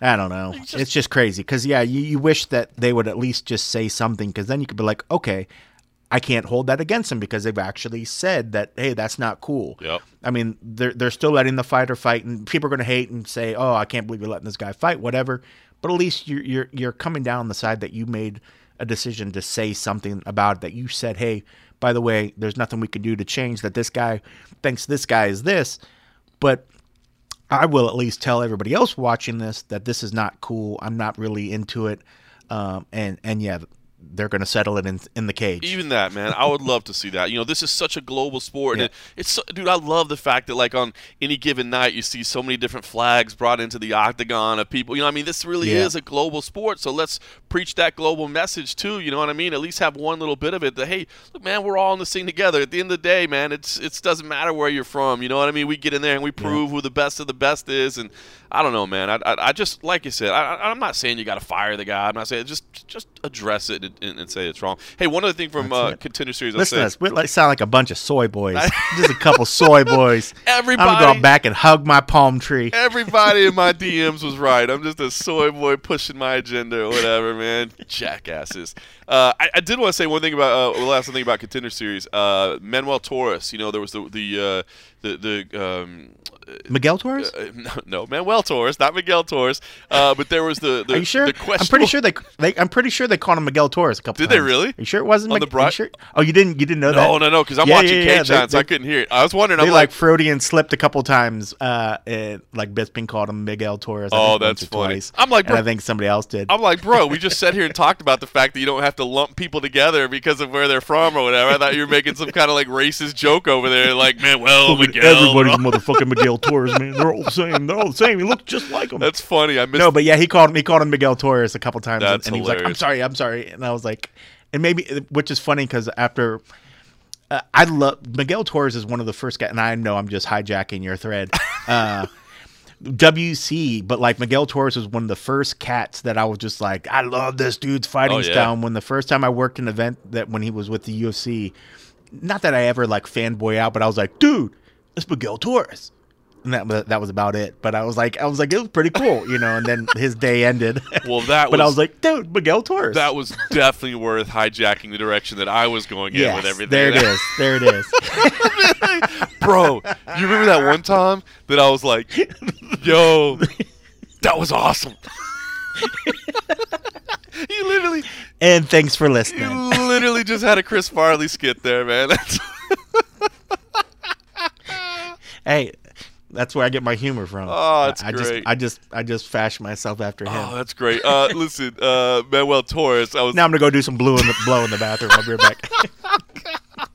I don't know. It's It's just- just, crazy because yeah, you, you wish that they would at least just say something because then you could be like, okay, I can't hold that against them because they've actually said that hey, that's not cool. Yep. I mean, they're they're still letting the fighter fight, and people are going to hate and say, "Oh, I can't believe you're letting this guy fight," whatever. But at least you're you're you're coming down the side that you made a decision to say something about it. That you said, "Hey, by the way, there's nothing we can do to change that. This guy thinks this guy is this," but I will at least tell everybody else watching this that this is not cool. I'm not really into it, um, and and yeah, they're going to settle it in in the cage. Even that, man, I would love to see that. You know, this is such a global sport, Yeah. and it, it's so, dude. I love the fact that like on any given night, you see so many different flags brought into the octagon of people. You know, I mean, this really Yeah. is a global sport. So let's preach that global message too. You know what I mean? At least have one little bit of it that hey, look, man, we're all in this thing together. At the end of the day, man, it's it doesn't matter where you're from. You know what I mean? We get in there and we prove who the best of the best is, and I don't know, man. I, I, I just like you said, I, I- I'm not saying you got to fire the guy. I'm not saying just just address it and, and, and say it's wrong. Hey, one other thing from uh, it. contender series, Listen to us. We like, sound like a bunch of soy boys. Just a couple soy boys. Everybody. I'm gonna go back and hug my palm tree. Everybody in my DMs was right. I'm just a soy boy pushing my agenda or whatever, man. Jackasses. Uh, I, I did want to say one thing about uh, the last thing about contender series. Uh, Manuel Torres. You know, there was the the uh, the the. Um, Miguel Torres? uh, no, no, Manuel Torres, not Miguel Torres. Uh, but there was the, the Are you sure? The I'm question. pretty sure they, they. I'm pretty sure they called him Miguel Torres a couple times. Did they times. really? Are you sure it wasn't On the sure? Oh, you didn't. You didn't know that? No, no, no, because I'm Yeah, watching yeah, yeah, K I couldn't hear it. I was wondering. They I'm like like, Freudian slipped a couple times. Uh, and, like Bisping called him Miguel Torres. I Oh, that's funny. Twice. I'm like, and I think somebody else did. I'm like, bro, we just sat here and talked about the fact that you don't have to lump people together because of where they're from or whatever. I thought you were making some kind of like racist joke over there, like, man, well, Miguel. Everybody's motherfucking Miguel Torres, man. They're all the same. They're all the same. He looks just like him. That's funny. I missed. No, but yeah, he called him. he called him Miguel Torres a couple times, and- That's and he was like, "I'm sorry, I'm sorry," and I was like, and maybe which is funny because after. Uh, I love Miguel Torres is one of the first guys, and I know I'm just hijacking your thread. Uh, WC, but like Miguel Torres was one of the first cats that I was just like, I love this dude's fighting Oh, yeah. style. And when the first time I worked an event that when he was with the UFC, not that I ever like fanboy out, but I was like, dude, it's Miguel Torres. and that that was about it. But I was like, I was like, it was pretty cool, you know. And then his day ended. Well, that but I was- was like, dude, Miguel Torres. That was definitely worth hijacking the direction that I was going in with everything. there it is. There it is. Bro, you remember that one time that I was like, yo, that was awesome. you literally and thanks for listening. you literally just had a Chris Farley skit there, man. That's Hey, that's where I get my humor from. Oh, that's I, I great. just, I just, I just fashion myself after him. Oh, that's great. Uh, listen, uh, Manuel Torres, I was now I'm gonna go do some blue in the blow in the bathroom. I'll be right back.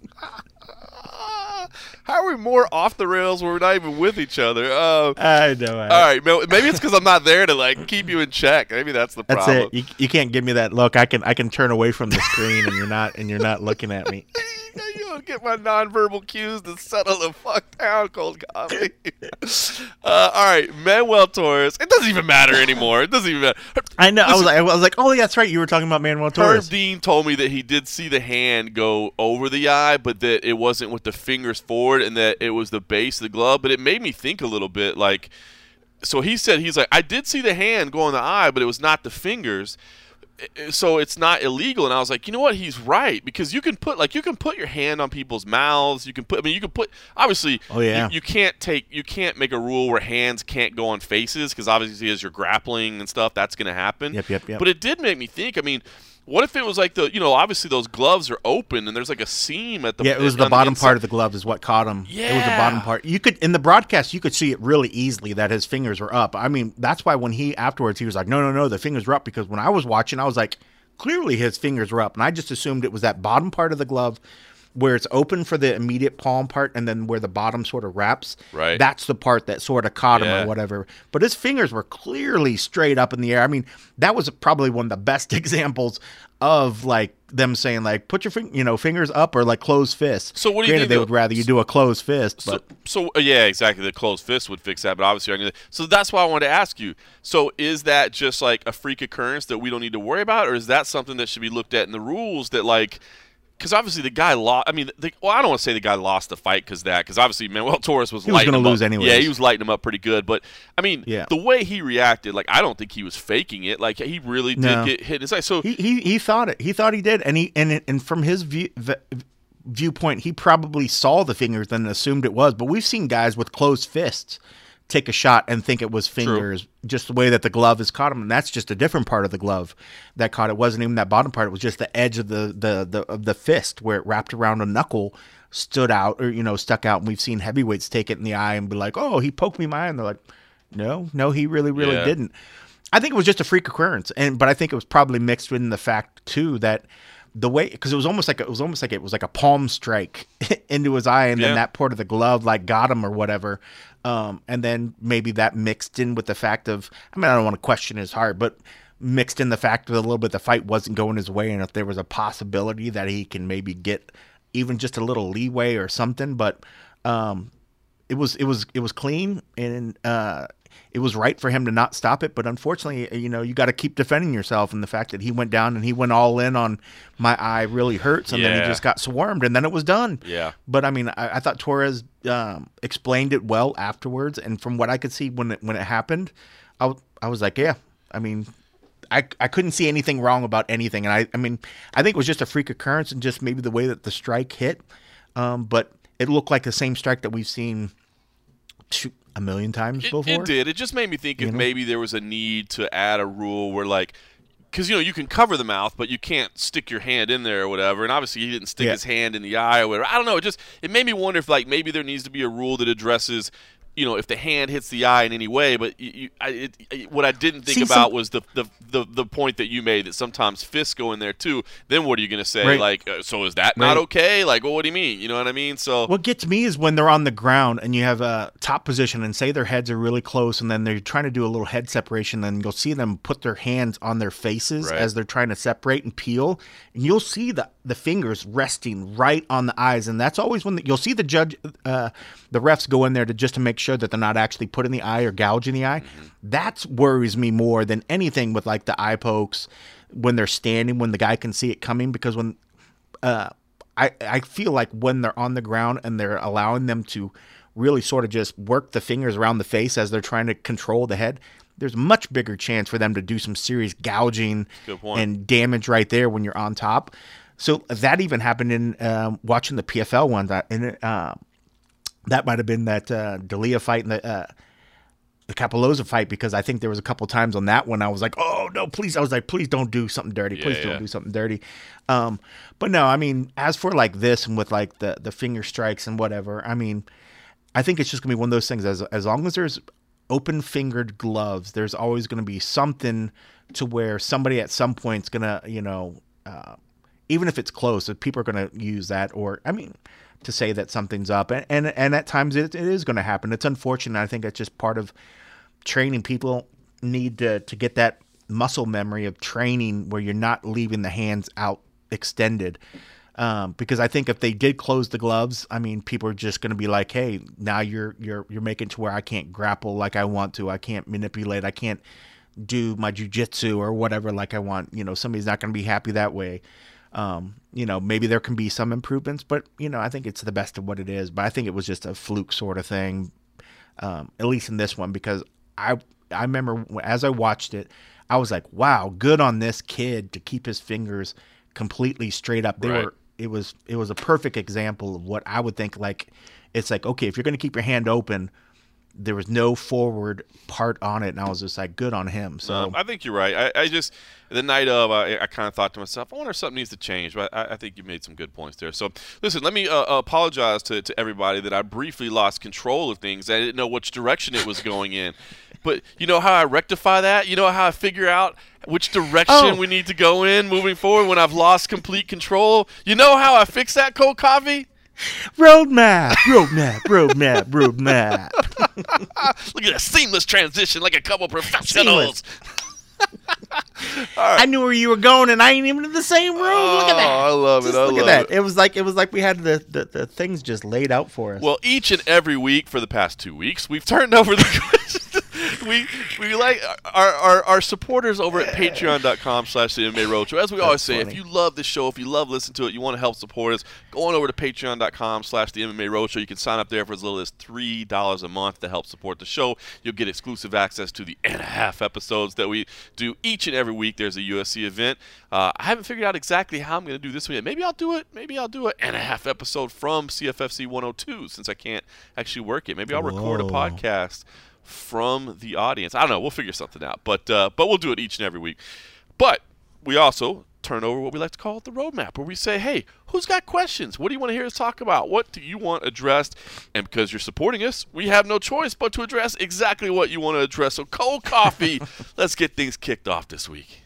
How are we more off the rails when we're not even with each other? Uh, I know. I, all right, maybe it's because I'm not there to like keep you in check. Maybe that's the That's problem. it. You, you can't give me that look. I can I can turn away from the screen and you're not and you're not looking at me. don't get my nonverbal cues to settle the fuck down, cold coffee. uh, all right, Manuel Torres. It doesn't even matter anymore. It doesn't even matter. I know. I was like, I was like, oh, yeah, that's right. You were talking about Manuel Herb Torres. Dean told me that he did see the hand go over the eye, but that it wasn't with the fingers forward and that it was the base of the glove. But it made me think a little bit like, so he said, he's like, I did see the hand go on the eye, but it was not the fingers. So it's not illegal, and I was like, you know what? He's right because you can put like you can put your hand on people's mouths. You can put, I mean, you can put. Obviously, Oh, yeah. you, you can't take, you can't make a rule where hands can't go on faces because obviously as you're grappling and stuff, that's going to happen. Yep, yep, yep. But it did make me think. I mean, what if it was like the, you know, obviously those gloves are open and there's like a seam at the Yeah, it was the bottom inside. part of the glove is what caught him. yeah It was the bottom part. You could in the broadcast you could see it really easily that his fingers were up. I mean, that's why when he afterwards he was like, "No, no, no, the fingers were up." Because when I was watching, I was like, clearly his fingers were up, and I just assumed it was that bottom part of the glove where it's open for the immediate palm part, and then where the bottom sort of wraps. Right. That's the part that sort of caught him Yeah. or whatever. But his fingers were clearly straight up in the air. I mean, that was probably one of the best examples of like them saying like put your fing- you know fingers up or like closed fists. So what do you Granted, think they would rather you do a closed fist, So, but so uh, yeah, exactly. The closed fist would fix that, but obviously, I'm gonna. So that's why I wanted to ask you. So is that just like a freak occurrence that we don't need to worry about, or is that something that should be looked at in the rules that like? Because obviously the guy lost. I mean, the, well, I don't want to say the guy lost the fight because that. Because obviously Manuel Torres was He was gonna lose anyway. Yeah, he was lighting him up pretty good. But I mean, Yeah. the way he reacted, like I don't think he was faking it. Like he really did No. get hit in his eye. So he, he he thought it. He thought he did, and he and and from his view, v- viewpoint, he probably saw the fingers and assumed it was. But we've seen guys with closed fists take a shot and think it was fingers, just the way that the glove has caught him, and that's just a different part of the glove that caught it. wasn't even that bottom part; it was just the edge of the the the of the fist where it wrapped around a knuckle. Stood out, or you know, stuck out, and we've seen heavyweights take it in the eye and be like, "Oh, he poked me in my eye," and they're like, "No, no, he really, really Yeah. didn't." I think it was just a freak occurrence, and but I think it was probably mixed in the fact too that the way because it was almost like it was almost like it was like a palm strike into his eye, and Yeah. then that part of the glove like got him or whatever, um, and then maybe that mixed in with the fact of I mean I don't want to question his heart, but mixed in the fact that a little bit the fight wasn't going his way, and if there was a possibility that he can maybe get even just a little leeway or something, but um, it was it was it was clean and uh it was right for him to not stop it but unfortunately you know you got to keep defending yourself and the fact that he went down and he went all in on my eye really hurts and then he just got swarmed and then it was done Yeah. but i mean i, I thought torres um, explained it well afterwards and from what i could see when it when it happened i, w- I was like yeah i mean I, I couldn't see anything wrong about anything and I, I mean I think it was just a freak occurrence and just maybe the way that the strike hit um, but it looked like the same strike that we've seen a million times It, before. it did. It just made me think if know? maybe there was a need to add a rule where like. Because you know you can cover the mouth, but you can't stick your hand in there or whatever. And obviously he didn't stick Yeah. his hand in the eye or whatever. I don't know. It just it made me wonder if like maybe there needs to be a rule that addresses, you know, if the hand hits the eye in any way. But you, you, I, it, it- what I didn't think See, about some- was the, the the the point that you made that sometimes fists go in there too. Then what are you going to say? Right. Like, uh, so is that not okay? Like, well, what do you mean? You know what I mean? So What gets me is when they're on the ground and you have a top position and say their heads are really close and then they're trying to do a little head separation Then you'll see them put their hands on their faces Right. as they're trying to separate and peel and you'll see the the fingers resting right on the eyes and that's always when the, you'll see the judge uh, the refs go in there to just to make sure that they're not actually putting the eye or gouging the eye. That worries me more than anything with like the eye pokes when they're standing when the guy can see it coming because when uh, I I feel like when they're on the ground and they're allowing them to really sort of just work the fingers around the face as they're trying to control the head, there's much bigger chance for them to do some serious gouging and damage right there when you're on top. So that even happened in um, watching the PFL one. That and it, uh, that might have been that uh, Delija fight and the uh, the Cappelozza fight because I think there was a couple times on that one I was like, oh no, please! I was like, please don't do something dirty. Please Yeah, don't yeah. do something dirty. Um, but no, I mean, as for like this and with like the the finger strikes and whatever, I mean, I think it's just gonna be one of those things. As as long as there's open fingered gloves, there's always gonna be something to where somebody at some point's gonna, you know, uh, even if it's close, if people are gonna use that, or I mean, to say that something's up, and and, and at times it, it is gonna happen. It's unfortunate. I think it's just part of training. People need to to get that muscle memory of training where you're not leaving the hands out extended. Um, because I think if they did close the gloves, I mean, people are just going to be like, "Hey, now you're you're you're making to where I can't grapple like I want to. I can't manipulate. I can't do my jujitsu or whatever like I want." You know, somebody's not going to be happy that way. Um, you know, maybe there can be some improvements, but you know, I think it's the best of what it is. But I think it was just a fluke sort of thing, um, at least in this one, because I I remember as I watched it, I was like, "Wow, good on this kid to keep his fingers completely straight up." They Right. were it was it was a perfect example of what I would think like it's like okay if you're going to keep your hand open there was no forward part on it and I was just like good on him so Um, I think you're right. I, I just the night of, I, I kind of thought to myself, I wonder if something needs to change. But I, I think you made some good points there. So listen, let me uh, apologize to, to everybody that I briefly lost control of things. I didn't know which direction it was going in. But you know how I rectify that? You know how I figure out which direction Oh. we need to go in moving forward when I've lost complete control? You know how I fix that, Cold Coffee? Roadmap roadmap roadmap roadmap Look at that seamless transition like a couple professionals. I knew where you were going and I ain't even in the same room look at Oh, that I love it. Just I look love at that it. it was like it was like we had the, the, the things just laid out for us Well, each and every week for the past two weeks, we've turned over the questions. we we like our, our, our supporters over at patreon.com slash the MMA Roadshow. As we always say, if you love this show, if you love listening to it, you want to help support us, go on over to patreon.com slash the MMA Roadshow. You can sign up there for as little as $3 a month to help support the show. You'll get exclusive access to the and a half episodes that we do each and every week. There's a UFC event. Uh, I haven't figured out exactly how I'm going to do this one yet. Maybe I'll do it. Maybe I'll do an and a half episode from CFFC 102 since I can't actually work it. Maybe I'll record a Whoa. podcast from the audience. I don't know. We'll figure something out. But uh, but we'll do it each and every week. But we also turn over what we like to call the roadmap, where we say, hey, who's got questions? What do you want to hear us talk about? What do you want addressed? And because you're supporting us, we have no choice but to address exactly what you want to address. So, cold coffee, let's get things kicked off this week.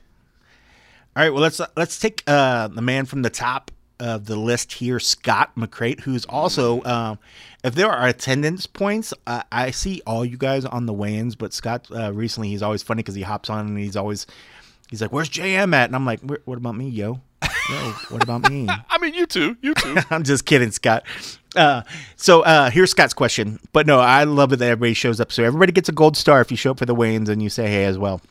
All right, well let's let's take uh, the man from the top of the list here, Scott McCrate, who's also, um, if there are attendance points, uh, I see all you guys on the weigh-ins, but Scott uh, recently he's always funny because he hops on and he's always he's like, "Where's JM at?" And I'm like, "What about me, yo? Yo, what about me?" I mean, you too. You too. I'm just kidding, Scott. Uh, so uh, here's Scott's question. But no, I love it that everybody shows up. So everybody gets a gold star if you show up for the weigh-ins and you say hey as well.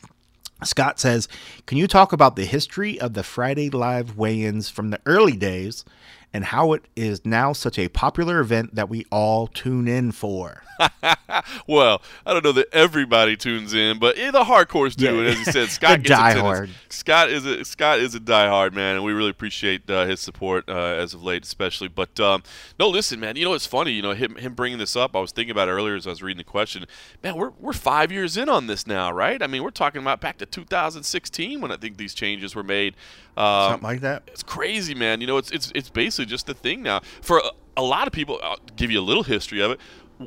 Scott says, "Can you talk about the history of the Friday Live weigh-ins from the early days and how it is now such a popular event that we all tune in for?" well, I don't know that everybody tunes in, but yeah, the hardcores do. Yeah. And as you said, Scott gets diehard. Scott is a Scott is a diehard man, and we really appreciate uh, his support uh, as of late, especially. But um, no, listen, man. You know it's funny. You know him him bringing this up. I was thinking about it earlier as I was reading the question. Man, we're we're five years in on this now, right? I mean, we're talking about back to 2016 when I think these changes were made. Um, Something like that. it's crazy, man. You know, it's it's it's basically just the thing now. For a, a lot of people, I'll give you a little history of it.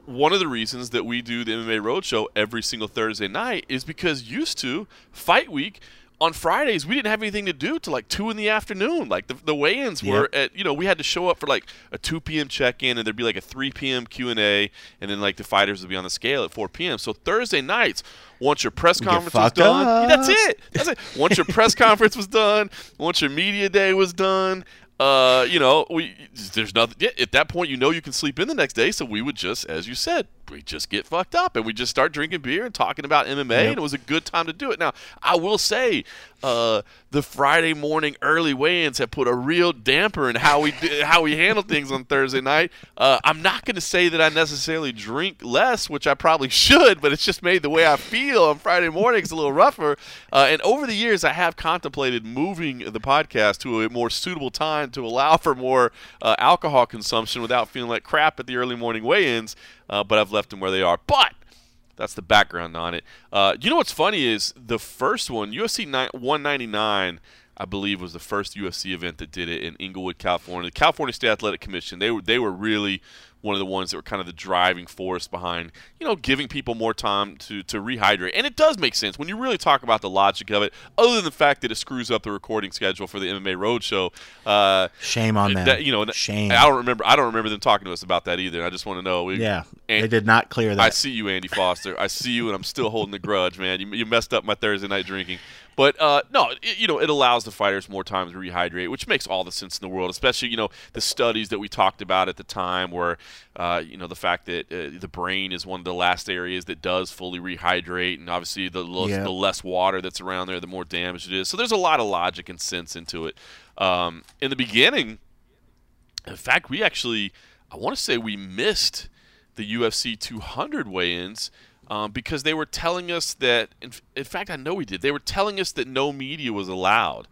One of the reasons that we do the MMA Roadshow every single Thursday night is because used to Fight Week on Fridays we didn't have anything to do till like two in the afternoon. Like the, the weigh-ins were at you know we had to show up for like a 2 p.m. check-in and there'd be like a 3 p.m. Q and A and then like the fighters would be on the scale at 4 p.m. So Thursday nights once your press conference was done, yeah, that's it. That's it. Once your press conference was done, once your media day was done, uh, you know, we there's nothing. Yeah, at that point, you know you can sleep in the next day. So we would just, as you said, we just get fucked up and we just start drinking beer and talking about MMA, and it was a good time to do it. Now, I will say, uh, the Friday morning early weigh-ins have put a real damper in how we do, how we handle things on Thursday night. Uh, I'm not going to say that I necessarily drink less, which I probably should, but it's just made the way I feel on Friday mornings a little rougher. Uh, and over the years, I have contemplated moving the podcast to a more suitable time to allow for more uh, alcohol consumption without feeling like crap at the early morning weigh-ins. Uh, but I've left them where they are. But that's the background on it. Uh, you know what's funny is the first one, UFC 199, I believe, was the first UFC event that did it in Inglewood, California. The California State Athletic Commission. They were they were really one of the ones that were kind of the driving force behind, you know, giving people more time to, to rehydrate. And it does make sense when you really talk about the logic of it, other than the fact that it screws up the recording schedule for the MMA Roadshow. Uh, Shame on them. That, you know, Shame. I don't remember. I don't remember them talking to us about that either. I just want to know. We, yeah, and they did not clear that. I see you, Andy Foster. I see you, and I'm still holding the grudge, man. You, you messed up my Thursday night drinking. But uh, no, it, you know, it allows the fighters more time to rehydrate, which makes all the sense in the world. Especially, you know, the studies that we talked about at the time, where uh, you know the fact that uh, the brain is one of the last areas that does fully rehydrate, and obviously the, l- Yeah. the less water that's around there, the more damage it is. So there's a lot of logic and sense into it. Um, in the beginning, in fact, we actually, I want to say we missed the UFC 200 weigh-ins um, because they were telling us that. In, in fact, I know we did. They were telling us that no media was allowed,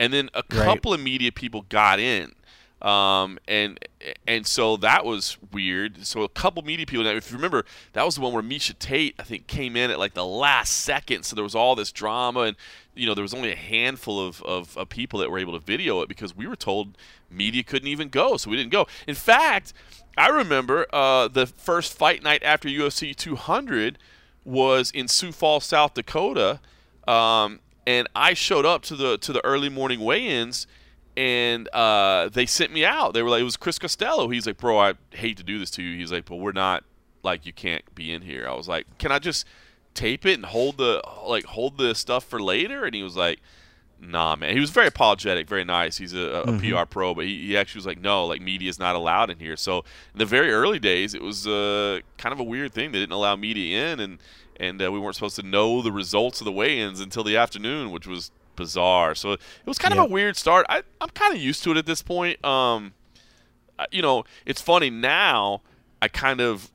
and then a Right. couple of media people got in. Um, and and so that was weird. So a couple media people. Now, if you remember, that was the one where Miesha Tate, I think, came in at like the last second. So there was all this drama, and you know there was only a handful of, of, of people that were able to video it because we were told media couldn't even go, so we didn't go. In fact, I remember uh, the first fight night after UFC 200 was in Sioux Falls, South Dakota, um, and I showed up to the to the early morning weigh-ins and uh, they sent me out. They were like, it was Chris Costello. He's like, bro, I hate to do this to you. He's like, but we're not like you can't be in here. I was like, can I just tape it and hold the like hold the stuff for later? And he was like, nah, man. He was very apologetic, very nice. He's a, a PR pro, but he, he actually was like, no, like media is not allowed in here. So in the very early days, it was uh, kind of a weird thing. They didn't allow media in, and and uh, we weren't supposed to know the results of the weigh-ins until the afternoon, which was bizarre. So it was kind of a weird start. I, I'm kind of used to it at this point. Um, you know, it's funny now. I kind of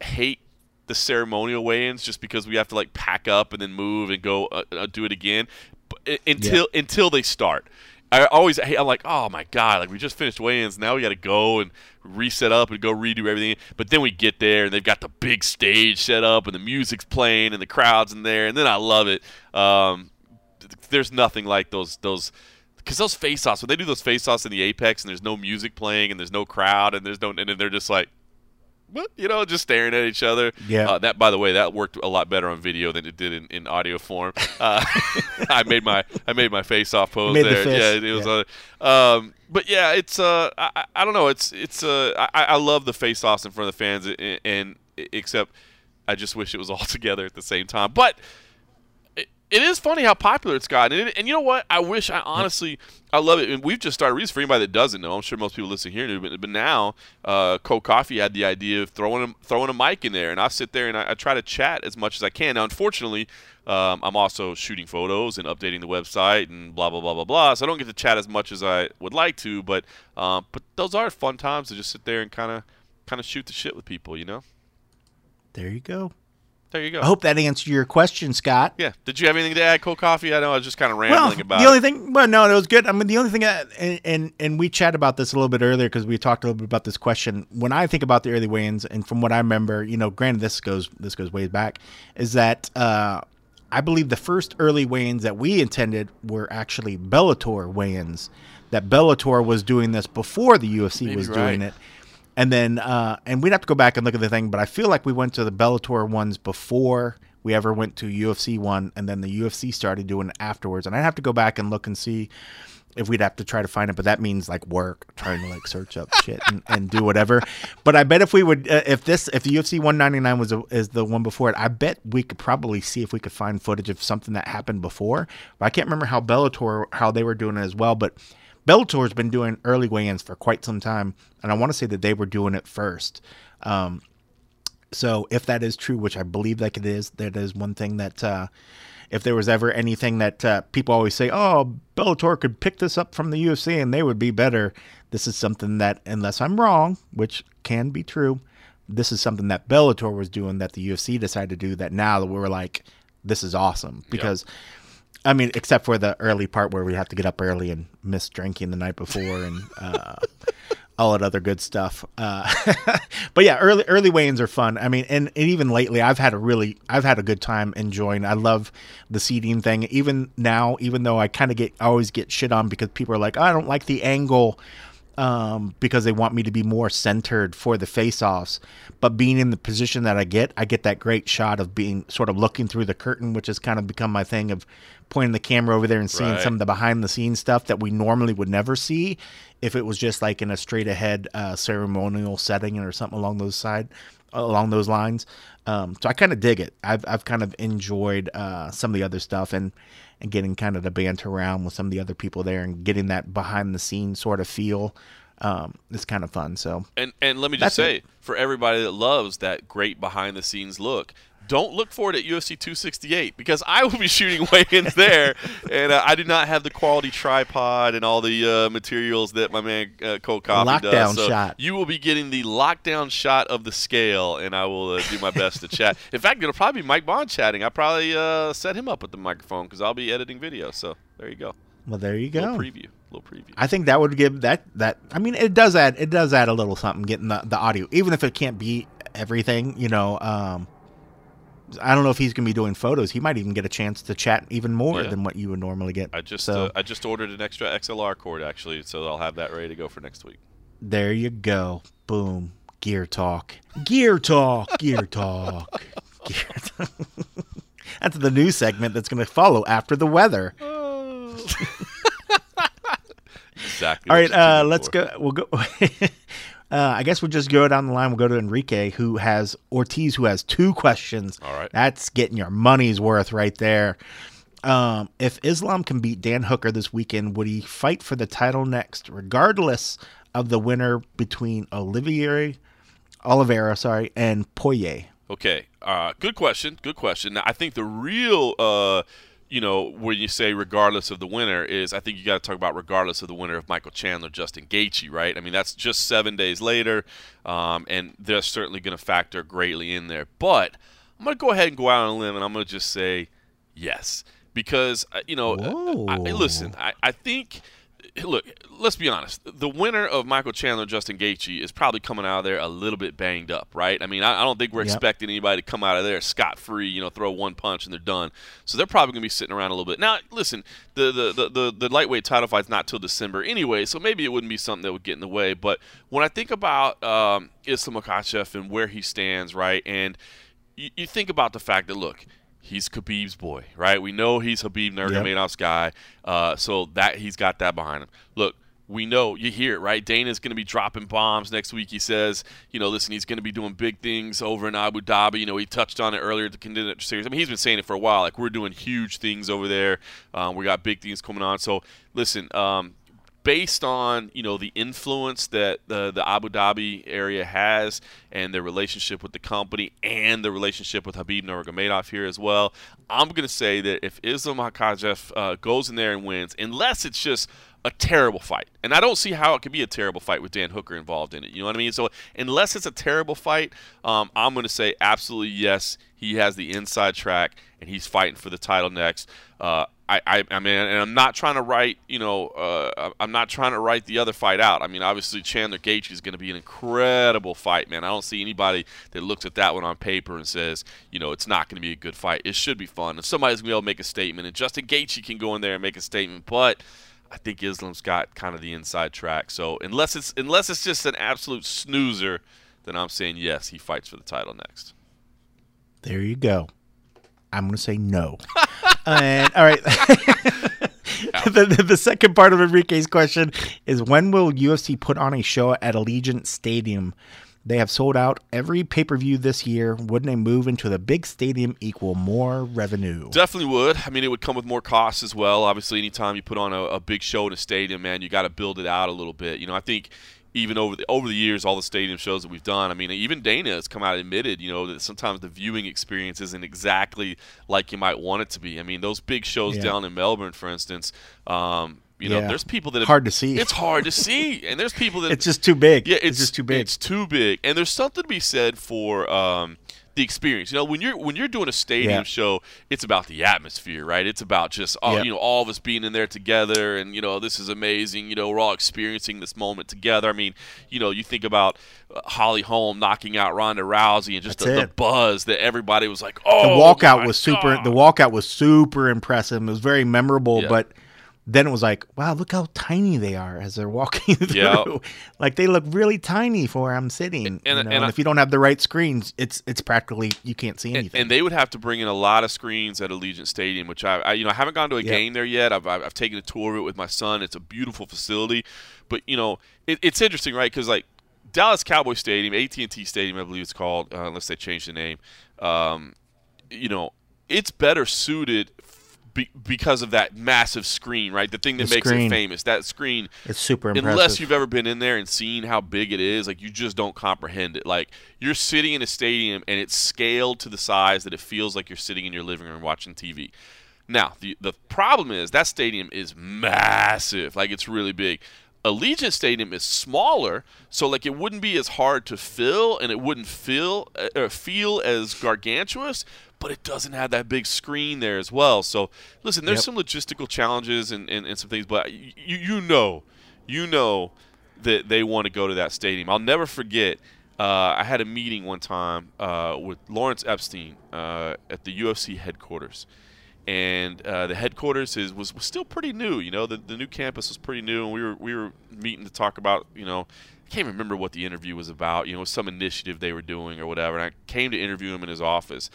hate the ceremonial weigh-ins just because we have to like pack up and then move and go uh, uh, do it again but, uh, until until they start. I always hate, I'm like, oh my god, like we just finished weigh-ins, now we got to go and reset up and go redo everything. But then we get there and they've got the big stage set up and the music's playing and the crowd's in there, and then I love it. Um, there's nothing like those those because those face-offs when they do those face-offs in the apex and there's no music playing and there's no crowd and there's no and then they're just like what? You know just staring at each other. Yeah. uh, that by the way that worked a lot better on video than it did in, in audio form. Uh, i made my i made my face off pose made the there. fist, yeah it was uh, um but yeah it's uh I, I- I don't know. It's it's uh i, I love the face offs in front of the fans and, and except i just wish it was all together at the same time. But it, it is funny how popular it's gotten. And, and you know what? I wish I honestly, I love it. And we've just started recently. For anybody that doesn't know, I'm sure most people listening here knew, but, but now, uh, Cold Coffee had the idea of throwing a, throwing a mic in there, and I sit there and I, I try to chat as much as I can. Now, unfortunately, um, I'm also shooting photos and updating the website and blah blah blah blah blah. So I don't get to chat as much as I would like to. But um, but those are fun times to just sit there and kind of kind of shoot the shit with people. You know. There you go. There you go. I hope that answered your question, Scott. yeah. Did you have anything to add, Cold Coffee? I know I was just kind of Well, rambling about. the it. only thing, well, no, it was good. I mean, the only thing, that, and, and and we chatted about this a little bit earlier because we talked a little bit about this question. When I think about the early weigh-ins, and from what I remember, you know, granted this goes this goes way back, is that uh, I believe the first early weigh-ins that we intended were actually Bellator weigh-ins. That Bellator was doing this before the UFC Maybe was right. doing it. And then, uh, and we'd have to go back and look at the thing, but I feel like we went to the Bellator ones before we ever went to UFC one, and then the UFC started doing it afterwards. And I'd have to go back and look and see if we'd have to try to find it, but that means like work, trying to like search up shit and, and do whatever. But I bet if we would, uh, if this, if the UFC 199 was a, is the one before it, I bet we could probably see if we could find footage of something that happened before. But I can't remember how Bellator, how they were doing it as well. But Bellator's been doing early weigh-ins for quite some time, and I want to say that they were doing it first. Um, so if that is true, which I believe like it is, that is one thing that uh, if there was ever anything that uh, people always say, "Oh, Bellator could pick this up from the UFC and they would be better," this is something that, unless I'm wrong, which can be true, this is something that Bellator was doing that the UFC decided to do. That now we're like, "This is awesome," because. I mean, except for the early part where we have to get up early and miss drinking the night before and uh, all that other good stuff. Uh, but yeah, early early weigh-ins are fun. I mean, and, and, even lately, I've had a really I've had a good time enjoying. I love the seating thing. Even now, even though I kind of get I always get shit on because people are like, oh, I don't like the angle um, because they want me to be more centered for the face-offs. But being in the position that I get, I get that great shot of being sort of looking through the curtain, which has kind of become my thing of pointing the camera over there and seeing right. some of the behind-the-scenes stuff that we normally would never see if it was just like in a straight-ahead uh, ceremonial setting or something along those side along those lines. Um, so I kind of dig it. I've I've kind of enjoyed uh, some of the other stuff and and getting kind of the banter around with some of the other people there and getting that behind the scenes sort of feel. Um, it's kind of fun. So and and let me just say it. for everybody that loves that great behind the scenes look, don't look for it at UFC 268 because I will be shooting weigh-ins there, and uh, I do not have the quality tripod and all the uh, materials that my man uh, Cold Coffee lockdown does. So shot. You will be getting the lockdown shot of the scale, and I will uh, do my best to chat. In fact, it'll probably be Mike Bond chatting. I probably uh, set him up with the microphone because I'll be editing video. So there you go. Well, there you go. Little preview. Little preview. I think that would give that that. I mean, it does add it does add a little something getting the, the audio, even if it can't be everything. You know. Um, I don't know if he's going to be doing photos. He might even get a chance to chat even more yeah. than what you would normally get. I just so, uh, I just ordered an extra XLR cord actually, so I'll have that ready to go for next week. There you go. Boom. Gear talk. Gear talk. Gear talk. Gear talk. that's the new segment that's going to follow after the weather. Oh. exactly. All right, uh, let's for. go. We'll go. Uh, I guess we'll just go down the line. We'll go to Enrique, who has Ortiz, who has two questions. All right. That's getting your money's worth right there. Um, if Islam can beat Dan Hooker this weekend, would he fight for the title next, regardless of the winner between Olivier, Oliveira, sorry, and Poirier? Okay, uh, good question. Good question. Now, I think the real uh, you know, when you say regardless of the winner is I think you got to talk about regardless of the winner of Michael Chandler, Justin Gaethje, right? I mean, that's just seven days later, um, and they're certainly going to factor greatly in there. But I'm going to go ahead and go out on a limb, and I'm going to just say yes because uh, you know, I, I, listen, I, I think – look, let's be honest. The winner of Michael Chandler, Justin Gaethje, is probably coming out of there a little bit banged up, right? I mean, I, I don't think we're yep. expecting anybody to come out of there scot free, you know, throw one punch and they're done. So they're probably going to be sitting around a little bit. Now, listen, the, the the, the the lightweight title fight's not till December anyway, so maybe it wouldn't be something that would get in the way. But when I think about um, Islam Makhachev and where he stands, right, and you, you think about the fact that look he's Khabib's boy, right? We know he's Khabib Nurmagomedov's yep. guy, uh, so that he's got that behind him. Look, we know you hear it, right? Dana's going to be dropping bombs next week. He says, you know, listen, he's going to be doing big things over in Abu Dhabi. You know, he touched on it earlier at the Contender Series. I mean, he's been saying it for a while. Like we're doing huge things over there. Um, we got big things coming on. So listen, um, based on you know the influence that the the Abu Dhabi area has and their relationship with the company and the relationship with Khabib Nurmagomedov here as well, I'm going to say that if Islam Makhachev uh, goes in there and wins, unless it's just a terrible fight. And I don't see how it could be a terrible fight with Dan Hooker involved in it. You know what I mean? So unless it's a terrible fight, um, I'm going to say absolutely yes. He has the inside track and he's fighting for the title next. Uh, I, I, I mean, and I'm not trying to write, you know, uh, I'm not trying to write the other fight out. I mean, obviously Chandler Gaethje is going to be an incredible fight, man. I don't see anybody that looks at that one on paper and says, you know, it's not going to be a good fight. It should be fun, and somebody's going to be able to make a statement. And Justin Gaethje can go in there and make a statement, but I think Islam's got kind of the inside track. So unless it's unless it's just an absolute snoozer, then I'm saying yes, he fights for the title next. There you go. I'm going to say no. And all right. the, the, the, second part of Enrique's question is when will UFC put on a show at Allegiant Stadium? They have sold out every pay per view this year. Wouldn't a move into the big stadium equal more revenue? Definitely would. I mean, it would come with more costs as well. Obviously, anytime you put on a, a big show in a stadium, man, you got to build it out a little bit. You know, I think even over the over the years, all the stadium shows that we've done. I mean, even Dana has come out and admitted, you know, that sometimes the viewing experience isn't exactly like you might want it to be. I mean, those big shows Yeah. down in Melbourne, for instance, um, you know, Yeah. there's people that have, Hard to see. It's hard to see, and there's people that It's just too big. yeah, it's, just too big. It's too big, and there's something to be said for um, the experience. You know, when you're when you're doing a stadium Yeah. show, it's about the atmosphere, right? It's about just all, Yeah. you know all of us being in there together, and you know this is amazing. You know, we're all experiencing this moment together. I mean, you know, you think about uh, Holly Holm knocking out Ronda Rousey, and just the, the buzz that everybody was like, "Oh!" the "Oh, walkout was super. God." The walkout was super impressive. It was very memorable, Yeah. but then it was like, wow, look how tiny they are as they're walking through. Yeah. Like they look really tiny for where I'm sitting. And- you know? and and I- if you don't have the right screens, it's it's practically you can't see anything. and they would have to bring in a lot of screens at Allegiant Stadium, which I, I you know, I haven't gone to a Yeah. game there yet. I've, I've, I've taken a tour of it with my son. It's a beautiful facility, but you know, it, it's interesting, right? Because like Dallas Cowboy Stadium, AT and T Stadium, I believe it's called, uh, unless they change the name. Um, you know, it's better suited. Be, because of that massive screen, right? The thing that The makes screen. it famous. That screen it's super impressive. unless you've ever been in there and seen how big it is, like you just don't comprehend it. Like you're sitting in a stadium and it's scaled to the size that it feels like you're sitting in your living room watching TV. Now, the the problem is that stadium is massive. Like it's really big. Allegiant Stadium is smaller, so like it wouldn't be as hard to fill, and it wouldn't feel uh, or feel as gargantuous. But it doesn't have that big screen there as well. So listen, there's Yep. some logistical challenges and, and, and some things, but you you know, you know that they want to go to that stadium. I'll never forget. Uh, I had a meeting one time uh, with Lawrence Epstein uh, at the UFC headquarters, and uh, the headquarters is was, was still pretty new. You know, the, the new campus was pretty new, and we were we were meeting to talk about you know. I can't remember what the interview was about. You know, some initiative they were doing or whatever. And I came to interview him in his office,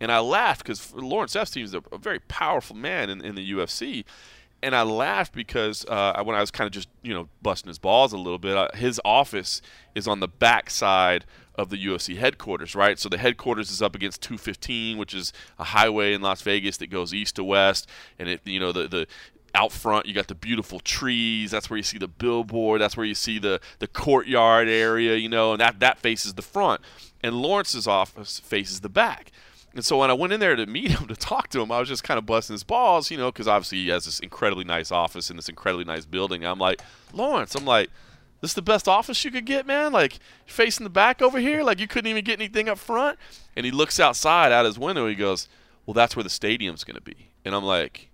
and I laughed because Lawrence Epstein is a, a very powerful man in, in the UFC, and I laughed because uh, when I was kind of just you know busting his balls a little bit, uh, his office is on the back side of the UFC headquarters, right? So the headquarters is up against 215, which is a highway in Las Vegas that goes east to west, and it you know the the out front you got the beautiful trees that's where you see the billboard that's where you see the the courtyard area you know and that that faces the front and lawrence's office faces the back and so when I went in there to meet him to talk to him, I was just kind of busting his balls, you know, because obviously he has this incredibly nice office in this incredibly nice building. I'm like, Lawrence, I'm like, this is the best office you could get, man. Like facing the back over here, like you couldn't even get anything up front. And he looks outside out his window. He goes, "Well, that's where the stadium's going to be." And I'm like,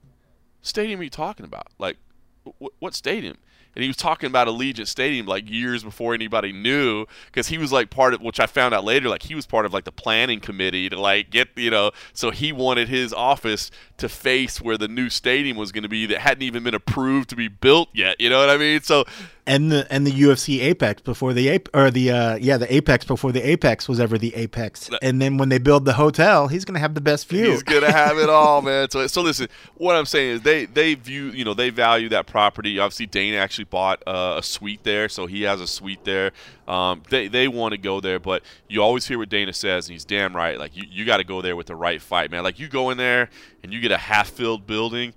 "Stadium? Are you talking about? Like, wh- what stadium?" And he was talking about Allegiant Stadium like years before anybody knew, because he was like part of, which I found out later, like he was part of like the planning committee to like get, you know, so he wanted his office to face where the new stadium was going to be that hadn't even been approved to be built yet. You know what I mean? So and the and the UFC Apex before the ape or the uh yeah the Apex before the Apex was ever the Apex. And then when they build the hotel, he's gonna have the best view. He's gonna have it all, man. So, so listen. What I'm saying is, they they view, you know, they value that property. Obviously, Dana actually bought uh, a suite there, so he has a suite there. Um, they they want to go there, but you always hear what Dana says, and he's damn right. Like you, you got to go there with the right fight, man. Like you go in there and you get a half-filled building.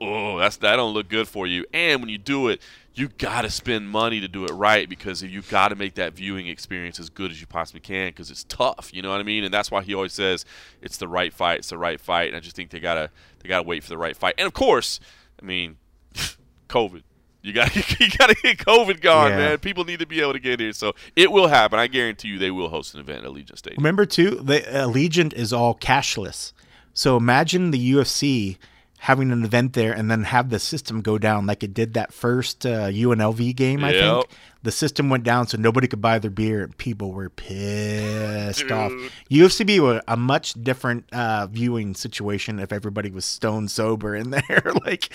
Oh, that's that don't look good for you. And when you do it, you got to spend money to do it right because you got to make that viewing experience as good as you possibly can because it's tough. You know what I mean? And that's why he always says it's the right fight. It's the right fight. And I just think they gotta they gotta wait for the right fight. And of course, I mean, COVID. You got you got to get COVID gone, Yeah. man. People need to be able to get here, so it will happen. I guarantee you, they will host an event at Allegiant Stadium. Remember too, the Allegiant is all cashless. So imagine the UFC having an event there and then have the system go down like it did that first uh, UNLV game. I Yep. think the system went down so nobody could buy their beer and people were pissed off. UFC be a, a much different uh, viewing situation if everybody was stone sober in there. like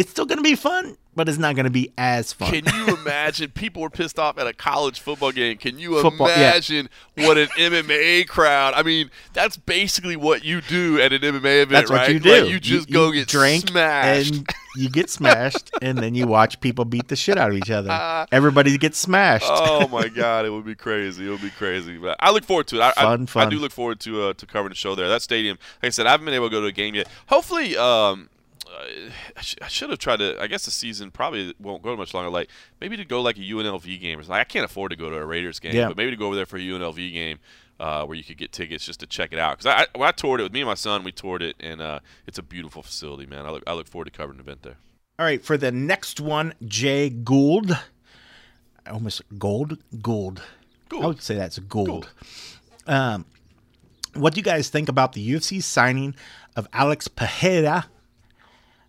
it's still gonna be fun, but it's not gonna be as fun. Can you imagine? People were pissed off at a college football game. Can you Football, yeah. imagine what an MMA crowd? I mean, that's basically what you do at an MMA event, That's right? what you do. Like, you just go get drink smashed. and you get smashed, and then you watch people beat the shit out of each other. Everybody gets smashed. oh my god, it would be crazy. It would be crazy. But I look forward to it. I, I- Fun, I, do look forward to uh, to covering the show there. That stadium, like I said, I haven't been able to go to a game yet. Hopefully, um, I, sh- I should have tried to. I guess the season probably won't go much longer. Like maybe to go like a UNLV game or something. I can't afford to go to a Raiders game, Yeah. but maybe to go over there for a UNLV game. Uh, where you could get tickets just to check it out because I, I, when I toured it with me and my son, we toured it, and uh, it's a beautiful facility, man. I look, I look forward to covering an event there. All right, for the next one, Jay Gould. I almost Gold? Gould. Gould. I would say that's Gould. Um, what do you guys think about the UFC signing of Alex Pereira?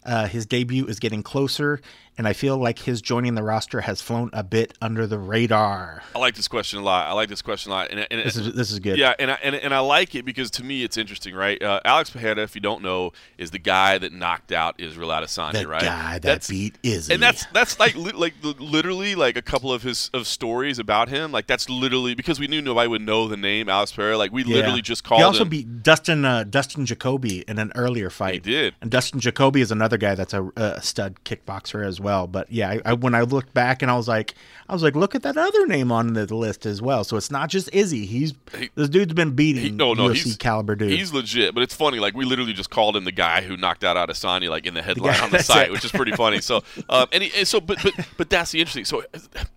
Uh, his debut is getting closer, and I feel like his joining the roster has flown a bit under the radar. I like this question a lot. I like this question a lot, and, and This is this is good. Yeah, and I, and, and I like it because to me it's interesting, right? Uh, Alex Pereira, if you don't know, is the guy that knocked out Israel Adesanya, that right? guy that That's- beat Izzy. and that's that's like li- like literally like a couple of his of stories about him. Like that's literally because we knew nobody would know the name Alex Pereira. Like we Yeah. literally just called He also him. beat Dustin uh, Dustin Jacoby in an earlier fight. He did. And Dustin Jacoby is another guy that's a, a stud kickboxer as well. But yeah, I, I, when I looked back and I was like, I was like, look at that other name on the list as well. So it's not just Izzy. He's He- this dude's been beating he- no, no, UFC he's- caliber dude. He's legit, but it's funny. Like we literally just called him the guy who knocked out Adesanya, like in the headline on the site, it. which is pretty funny. So, um, and, he, and so, but but but that's the interesting. So,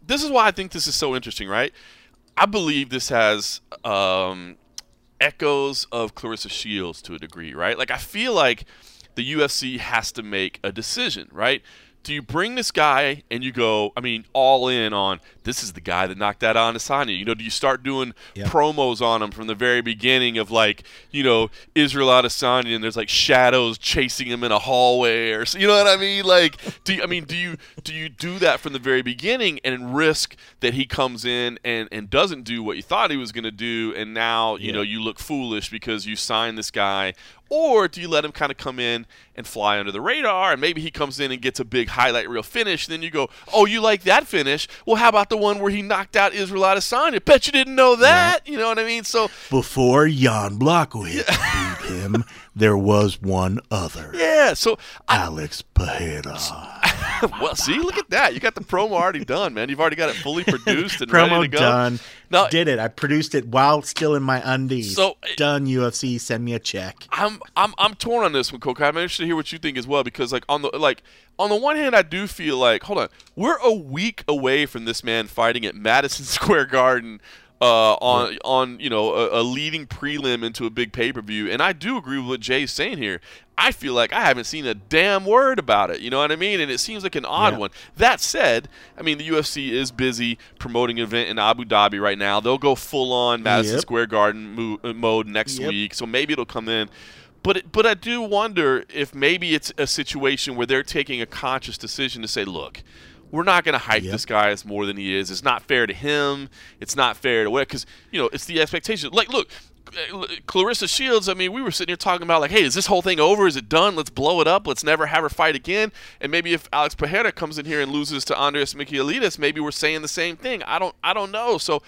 this is why I think this is so interesting, right? I believe this has um, echoes of Claressa Shields to a degree, right? Like I feel like the UFC has to make a decision, right? Do you bring this guy and you go, I mean, all in on this is the guy that knocked that on Asanya? You know, do you start doing Yeah. promos on him from the very beginning of like, you know, Israel Adesanya and there's like shadows chasing him in a hallway or so- you know what I mean? Like, do you, I mean, do you do you do that from the very beginning and risk that he comes in and and doesn't do what you thought he was going to do and now, you Yeah. know, you look foolish because you signed this guy or do you let him kind of come in and fly under the radar and maybe he comes in and gets a big highlight reel finish then you go, "Oh, you like that finish? Well, how about the one where he knocked out Israel Adesanya? Bet you didn't know that." You know what I mean? So, Before Jan Blachowicz beat him, there was one other. yeah, so Alex Pereira. well, see, look at that. You got the promo already done, man. You've already got it fully produced and ready Promo to go. done. No, Did it. I produced it while still in my undies. So- done UFC, send me a check. I'm I'm I'm torn on this one, Coco. I'm interested to hear what you think as well because like on the like on the one hand, I do feel like hold on, we're a week away from this man fighting at Madison Square Garden. Uh, on on you know a, a leading prelim into a big pay per view, and I do agree with what Jay's saying here. I feel like I haven't seen a damn word about it. You know what I mean? And it seems like an odd Yeah. one. That said, I mean the UFC is busy promoting an event in Abu Dhabi right now. They'll go full on Madison Yep. Square Garden mo- uh, mode next Yep. week, so maybe it'll come in. But it, but I do wonder if maybe it's a situation where they're taking a conscious decision to say, look, we're not going to hype Yep. this guy as more than he is. It's not fair to him. It's not fair to what because you know it's the expectation. Like, look. Claressa Shields, I mean, we were sitting here talking about, like, hey, is this whole thing over? Is it done? Let's blow it up. Let's never have her fight again. And maybe if Alex Pereira comes in here and loses to Andreas Michailidis, maybe we're saying the same thing. I don't, I don't know. So,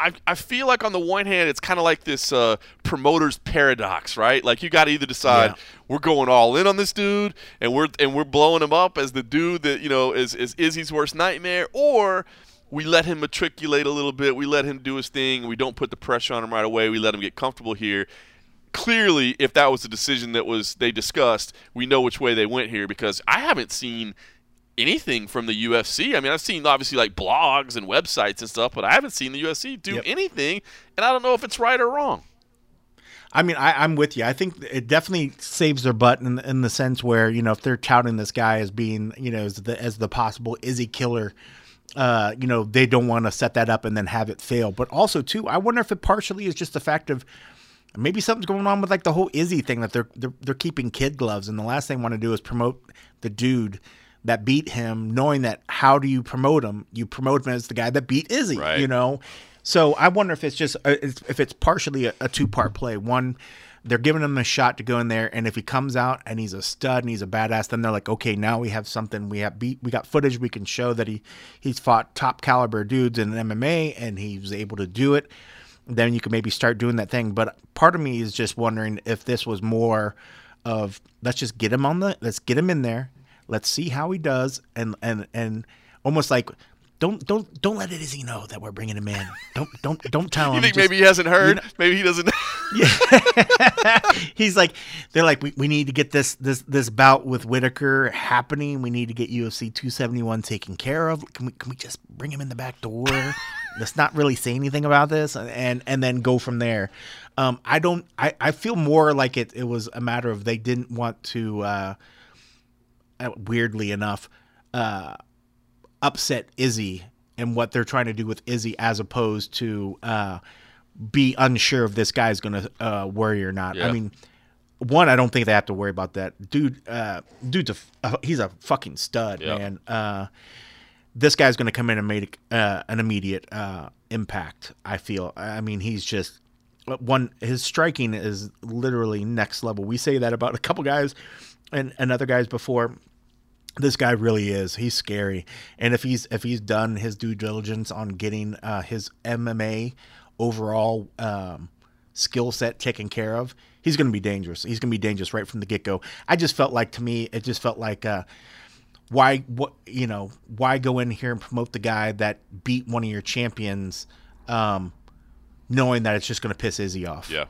I, I feel like on the one hand it's kind of like this uh, promoter's paradox, right? Like you got to either decide Yeah. we're going all in on this dude and we're and we're blowing him up as the dude that you know is is Izzy's worst nightmare, or we let him matriculate a little bit, we let him do his thing, we don't put the pressure on him right away, we let him get comfortable here. Clearly, if that was the decision that was they discussed, we know which way they went here because I haven't seen anything from the UFC. I mean, I've seen obviously like blogs and websites and stuff, but I haven't seen the UFC do Yep. anything, and I don't know if it's right or wrong. I mean, I, I'm with you. I think it definitely saves their butt in, in the sense where you know if they're touting this guy as being you know as the as the possible Izzy killer, uh, you know they don't want to set that up and then have it fail. But also too, I wonder if it partially is just the fact of maybe something's going on with like the whole Izzy thing that they're they're, they're keeping kid gloves and the last thing they want to do is promote the dude that beat him, knowing that how do you promote him? You promote him as the guy that beat Izzy, Right. you know. So I wonder if it's just uh, if it's partially a, a two part play. One, they're giving him a shot to go in there, and if he comes out and he's a stud and he's a badass, then they're like, okay, now we have something. We have beat, we got footage. We can show that he he's fought top caliber dudes in MMA, and he was able to do it. Then you can maybe start doing that thing. But part of me is just wondering if this was more of let's just get him on the let's get him in there. Let's see how he does, and and and almost like don't don't don't let Izzy know that we're bringing him in. Don't don't don't tell him. You think Just- maybe he hasn't heard? know- maybe he doesn't. he's like they're like we, we need to get this this this bout with Whitaker happening. We need to get UFC 271 taken care of. Can we can we just bring him in the back door? Let's not really say anything about this and and then go from there. Um, I don't. I, I feel more like it. It was a matter of they didn't want to. Uh, weirdly enough, uh, upset Izzy and what they're trying to do with Izzy, as opposed to uh, be unsure if this guy's going to uh, worry or not. Yeah. I mean, one, I don't think they have to worry about that. Dude, uh, dude's a uh, he's a fucking stud, man. Uh, this guy's going to come in and make uh, an immediate uh, impact. I feel. I mean, he's just one. His striking is literally next level. We say that about a couple guys and and other guys before. This guy really is. He's scary, and if he's if he's done his due diligence on getting uh, his MMA overall um, skill set taken care of, he's going to be dangerous. He's going to be dangerous right from the get go. I just felt like to me, it just felt like. Uh, why what you know why go in here and promote the guy that beat one of your champions um knowing that it's just going to piss Izzy off yeah.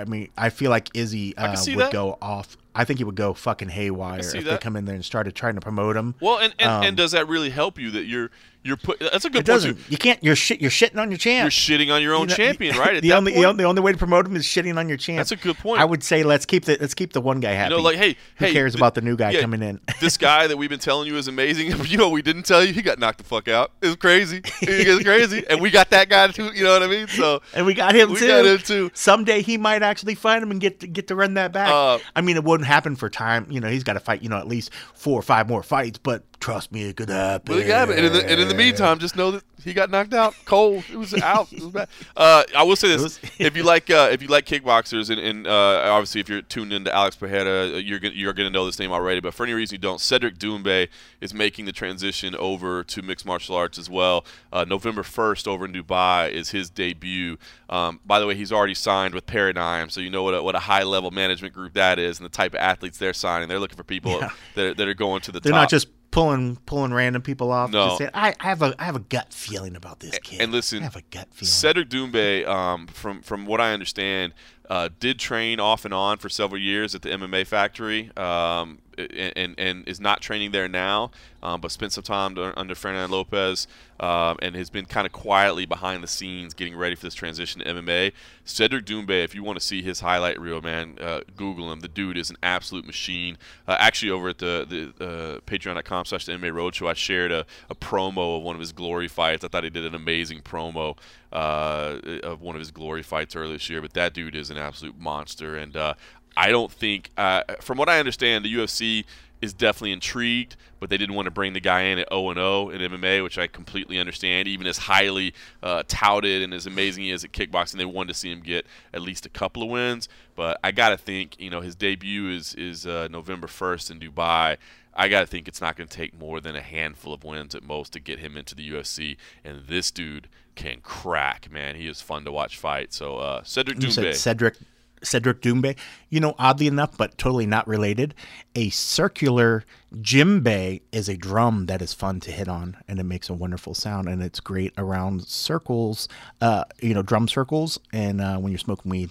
I mean I feel like Izzy uh, would that. go off I think he would go fucking haywire if see they come in there and started trying to promote him Well, and and, Um, and does that really help you that you're you're put? That's a good it point. doesn't too. you can't you're shit you're shitting on your champ You're shitting on your own You know, champion, right? At the that only point, the, only way to promote him is shitting on your champ That's a good point. I would say let's keep the let's keep the one guy happy you know, like, hey, who hey, cares th- about the new guy yeah, coming in this guy that we've been telling you is amazing. you know, we didn't tell you he got knocked the fuck out. It was crazy. It was crazy, and we got that guy too. You know what I mean? So And we got him We too. got him too. Someday he might actually fight him and get to, get to run that back. Uh, I mean, it wouldn't happen for time. You know, he's got to fight. You know, at least four or five more fights. But trust me, it could happen. Well, yeah, and in, the, and in the meantime, just know that he got knocked out cold. It was out. It was bad. Uh, I will say this: if you like, uh, if you like kickboxers, and, and uh, obviously if you're tuned into Alex Pajeda, uh, you're gonna, you're going to know this name already. But for any reason you don't, Cedric Doumbé is making the transition over to mixed martial arts as well. Uh, November 1st over in Dubai is his debut. Um, by the way, he's already signed with Paradigm, so you know what a, what a high level management group that is, and the type of athletes they're signing. They're looking for people Yeah. that, are, that are going to the They're top. not just pulling pulling random people off. No. Saying, I, I have a I have a gut feeling about this kid. and listen, I have a gut feeling. Cedric Doumbé, um, from from what I understand, uh, did train off and on for several years at the MMA factory, um, and, and and is not training there now, um, but spent some time under, Fernand Lopez, um, and has been kind of quietly behind the scenes getting ready for this transition to MMA. Cedric Doumbé, if you want to see his highlight reel, man, uh, Google him. The dude is an absolute machine. Uh, actually, over at the the uh, Patreon.com slash the MMA Roadshow, I shared a, a promo of one of his glory fights. I thought he did an amazing promo uh, of one of his glory fights earlier this year. But that dude is an absolute monster, and uh, I don't think, uh, from what I understand, the UFC is definitely intrigued, but they didn't want to bring the guy in at 0 0 in MMA, which I completely understand. Even as highly uh, touted and as amazing he is at kickboxing, they wanted to see him get at least a couple of wins. But I got to think, you know, his debut is is uh, November 1st in Dubai. I got to think it's not going to take more than a handful of wins at most to get him into the UFC. And this dude can crack, man. He is fun to watch fight. So uh, Cedric You said Cedric Cedric Doumbé. You know, oddly enough, but totally not related, a circular djembe is a drum that is fun to hit on, and it makes a wonderful sound, and it's great around circles. Uh, you know, drum circles, and uh, when you're smoking weed,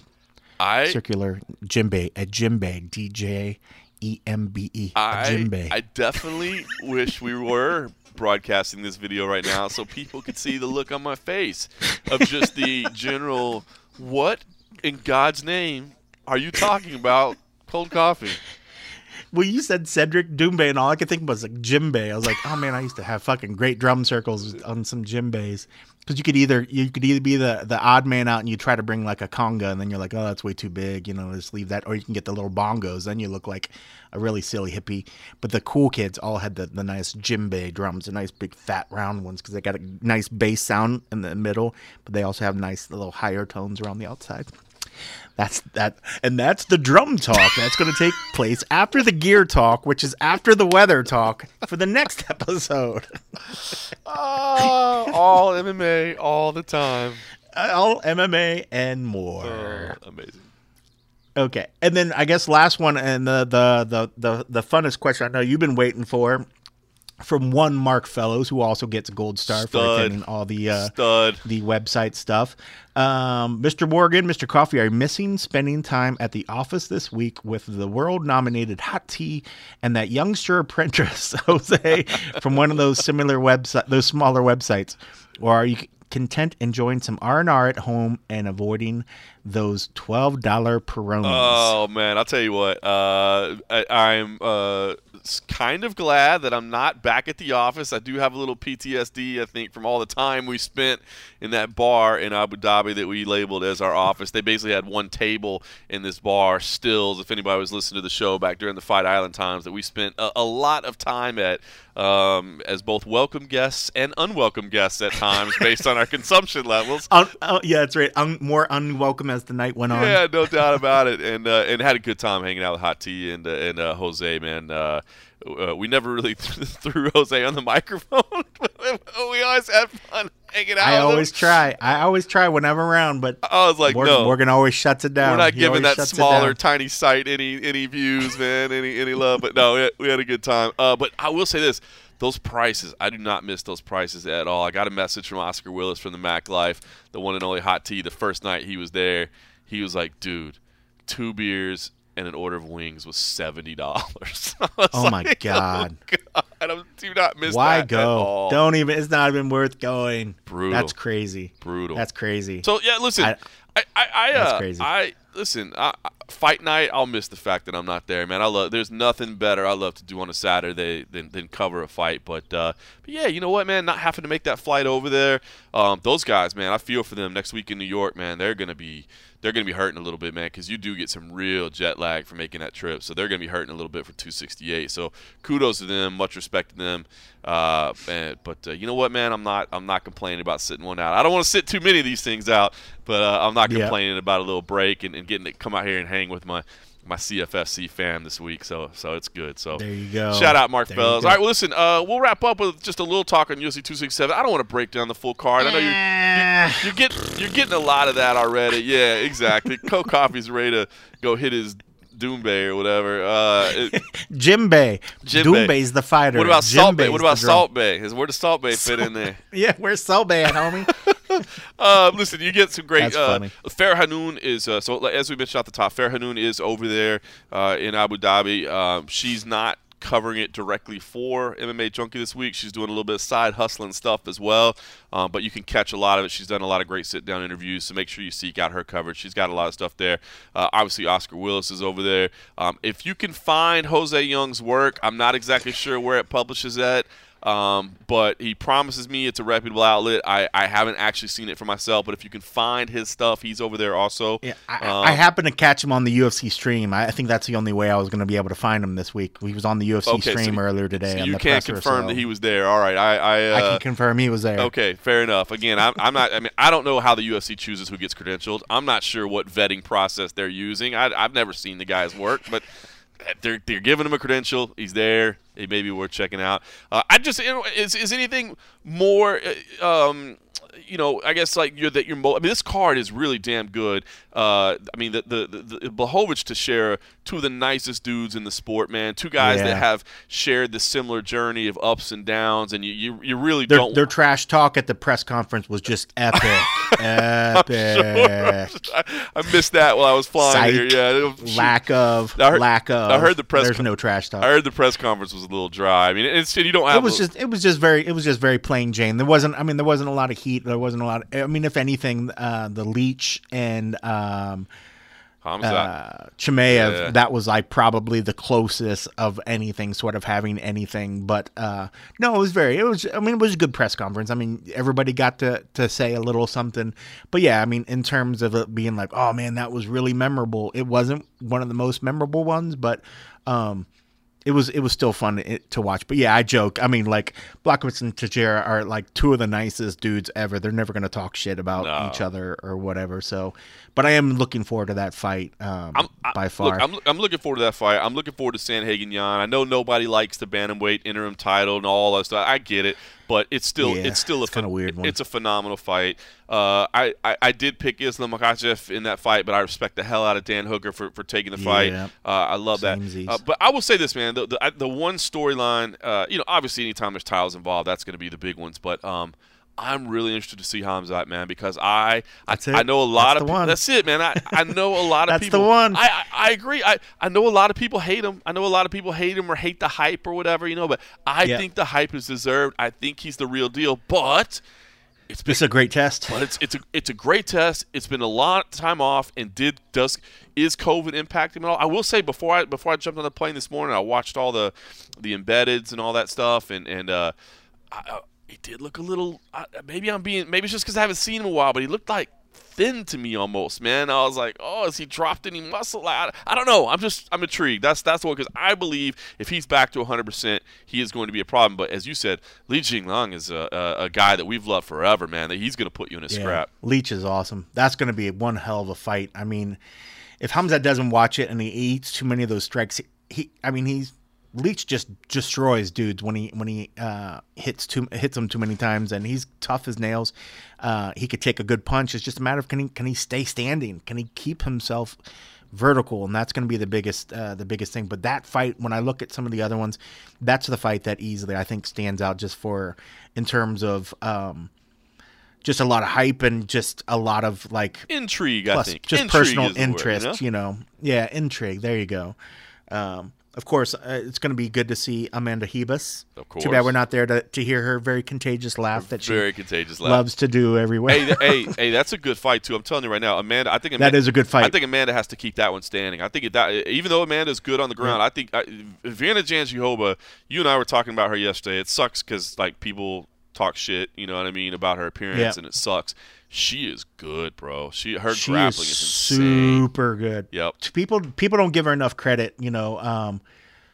I circular djembe, a djembe, D J E M B E, a I, djembe. I definitely wish we were broadcasting this video right now so people could see the look on my face of just the general what in God's name are you talking about cold coffee? Well, you said Cedric Doumbé, and all I could think was like djembe. I was like, oh man, I used to have fucking great drum circles on some djembes. Because you could either you could either be the the odd man out and you try to bring like a conga, and then you're like, oh, that's way too big, you know, just leave that. Or you can get the little bongos, then you look like a really silly hippie. But the cool kids all had the, the nice djembe drums, the nice big fat round ones, because they got a nice bass sound in the middle, but they also have nice little higher tones around the outside. That's that, and that's the drum talk that's going to take place after the gear talk, which is after the weather talk for the next episode. Oh, all MMA all the time. All MMA and more. Oh, amazing. Okay, and then I guess last one and the the the the, the funnest question I know you've been waiting for. From one Mark Fellows, who also gets a gold star for attending all the uh, Stud. the website stuff. Um, Mr. Morgan, Mr. Coffee, are you missing spending time at the office this week with the world nominated Hot Tea and that youngster apprentice Jose from one of those similar website, those smaller websites, or are you content enjoying some R and R at home and avoiding those twelve dollar Peronis? Oh man, I'll tell you what. Uh, I, I'm uh, kind of glad that I'm not back at the office. I do have a little PTSD, I think, from all the time we spent in that bar in Abu Dhabi that we labeled as our office. They basically had one table in this bar, Stills. If anybody was listening to the show back during the Fight Island times, that we spent a, a lot of time at um, as both welcome guests and unwelcome guests at times, based on our consumption levels. Uh, yeah, that's right. More unwelcome as the night went on. Yeah, no doubt about it, and uh, and had a good time hanging out with Hot Tea and uh, and uh, Jose. Man, uh, uh, we never really threw Jose on the microphone. we always had fun hanging out. I always try. I always try when I'm around, but I was like, Morgan, no, Morgan always shuts it down. we're not He giving that smaller, tiny site any any views, man, any any love. But no, we had, we had a good time. Uh, but I will say this. Those prices, I do not miss those prices at all. I got a message from Oscar Willis from the Mac Life, the one and only Hot Tea. The first night he was there, he was like, "Dude, two beers and an order of wings was seventy dollars." Oh my God. God, I do not miss Why that at go? Don't even. It's not even worth going. Brutal. That's crazy. Brutal. That's crazy. So yeah, listen, I, I- I, I, That's uh, crazy. I listen. I, I- fight night, I'll miss the fact that I'm not there, man. I love. There's nothing better I love to do on a Saturday than, than cover a fight. But, uh, but yeah, you know what, man? Not having to make that flight over there. Um, those guys, man, I feel for them next week in New York, man. They're gonna be they're gonna be hurting a little bit, man, because you do get some real jet lag for making that trip. So they're gonna be hurting a little bit for 268. So kudos to them. Much respect to them. Uh, and, but uh, you know what, man? I'm not I'm not complaining about sitting one out. I don't want to sit too many of these things out, but uh, I'm not Yeah. complaining about a little break and, and getting to come out here and hang with my my CFFC fam this week. So so it's good. So There you go. Shout out Mark There Fellows. All right, well listen, uh, we'll wrap up with just a little talk on UFC 267. I don't want to break down the full card. I know you're Eh. you're getting you're getting a lot of that already. Yeah, exactly. Co Coffee's ready to go hit his Doumbé or whatever. Uh, it- Jim Bay. Jim Bay. is the fighter. what about Jim Salt Bae? Bay's What about. Salt Bae? Is where does Salt Bae fit in there? Yeah, where's Salt Bae at, homie? Uh, listen, you get some great. That's uh, funny. Farah Hanoun is uh, so as we mentioned at the top. Farah Hanoun is over there uh, in Abu Dhabi. Um, she's not covering it directly for MMA Junkie this week. She's doing a little bit of side hustling stuff as well. Um, but you can catch a lot of it. She's done a lot of great sit down interviews, so make sure you seek out her coverage. She's got a lot of stuff there. Uh, obviously, Oscar Willis is over there. Um, if you can find Jose Young's work, I'm not exactly sure where it publishes at. Um, but he promises me it's a reputable outlet. I, I haven't actually seen it for myself, but if you can find his stuff, he's over there also. Yeah, I, Um, I happened to catch him on the UFC stream. I, I think that's the only way I was going to be able to find him this week. He was on the UFC Okay, stream you- earlier today. so you can't confirm so that he was there. All right, I I, uh, I can confirm he was there. Okay, fair enough. Again, I'm, I'm not. I mean, I don't know how the UFC chooses who gets credentialed. I'm not sure what vetting process they're using. I, I've never seen the guy's work, but they're they're giving him a credential. He's there. It may be worth checking out. Uh, I just is is anything more? uh, Um, you know, I guess like you're that you're. Mo- I mean, this card is really damn good. Uh, I mean, the the, the, the Blachowicz to share two of the nicest dudes in the sport, man. Two guys Yeah. that have shared the similar journey of ups and downs, and you you, you really Their, don't. their trash talk at the press conference was just epic. epic. I, I missed that while I was flying Psych. here. Yeah, was- Lack of. Heard- lack of. I heard the press There's con- no trash talk. I heard the press conference was a little dry. I mean, it's you don't have. it was a- just it was just very it was just very plain Jane. There wasn't I mean there wasn't a lot of heat. There wasn't a lot. I mean if anything, uh, the leech and um, uh, Chimaev Yeah. that was like probably the closest of anything sort of having anything. But uh, no, it was very it was I mean it was a good press conference. I mean everybody got to to say a little something. But yeah, I mean in terms of it being like oh man that was really memorable. It wasn't one of the most memorable ones, but. Um, it was it was still fun to, to watch. But yeah, I joke. I mean, like Blachowicz and Teixeira are like two of the nicest dudes ever. They're never going to talk shit about No. each other or whatever. So, but I am looking forward to that fight um, I'm, I- by far. Look, I'm, I'm looking forward to that fight. I'm looking forward to Sandhagen Yan. I know nobody likes the bantamweight interim title and all that stuff. I get it, but it's still Yeah, it's still a kinda weird one. It's a phenomenal fight. Uh, I, I I did pick Islam Makhachev in that fight, but I respect the hell out of Dan Hooker for, for taking the fight. Yeah. Uh, I love that. Uh, but I will say this, man. The the, the one storyline, uh, you know, obviously anytime there's titles involved, that's going to be the big ones. But um, I'm really interested to see Hamzat, man, because I I, That's. I know a lot That's of people. That's it, man. I, I know a lot of That's the people. one. I, I I agree. I, I know a lot of people hate him. I know a lot of people hate him or hate the hype or whatever, you know. But I Yeah. think the hype is deserved. I think he's the real deal. But it's been is a great test. but it's it's a it's a great test. It's been a lot of time off, and did does is COVID impacting at all? I will say before I before I jumped on the plane this morning, I watched all the the embeddeds and all that stuff, and and uh, I, uh, he did look a little. Uh, maybe I'm being maybe it's just because I haven't seen him in a while, but he looked like thin to me almost, man. I was like, oh, has he dropped any muscle? I, I don't know. I'm just I'm intrigued. That's that's the one because I believe if he's back to 100, percent he is going to be a problem. But as you said, Li Jingliang is a, a, a guy that we've loved forever, man. That he's going to put you in a Yeah. scrap. Leech is awesome. That's going to be one hell of a fight. I mean, if Hamzat doesn't watch it and he eats too many of those strikes, he, I mean, he's Leech just destroys dudes when he when he uh, hits too hits them too many times, and he's tough as nails. Uh, he could take a good punch. It's just a matter of can he can he stay standing? Can he keep himself vertical? And that's going to be the biggest uh, the biggest thing. But that fight, when I look at some of the other ones, that's the fight that easily I think stands out just for in terms of. Um, just a lot of hype and just a lot of like intrigue. I plus think just Intrigue personal the word, interest, you know? you know? Yeah, intrigue. There you go. Um, of course, uh, it's going to be good to see Amanda Ribas. Of Too bad we're not there to, to hear her very contagious laugh that she Very contagious. Laugh. loves to do everywhere. hey, th- hey, hey, that's a good fight too. I'm telling you right now, Amanda. I think that Amanda, is a good fight. I think Amanda has to keep that one standing. I think that even though Amanda's good on the ground, I think I, Virna Jandiroba. You and I were talking about her yesterday. It sucks because like people talk shit, you know what I mean, about her appearance, Yeah. and it sucks. She is good, bro. She her she grappling is is, insane. super good. Yep. People people don't give her enough credit. You know, um,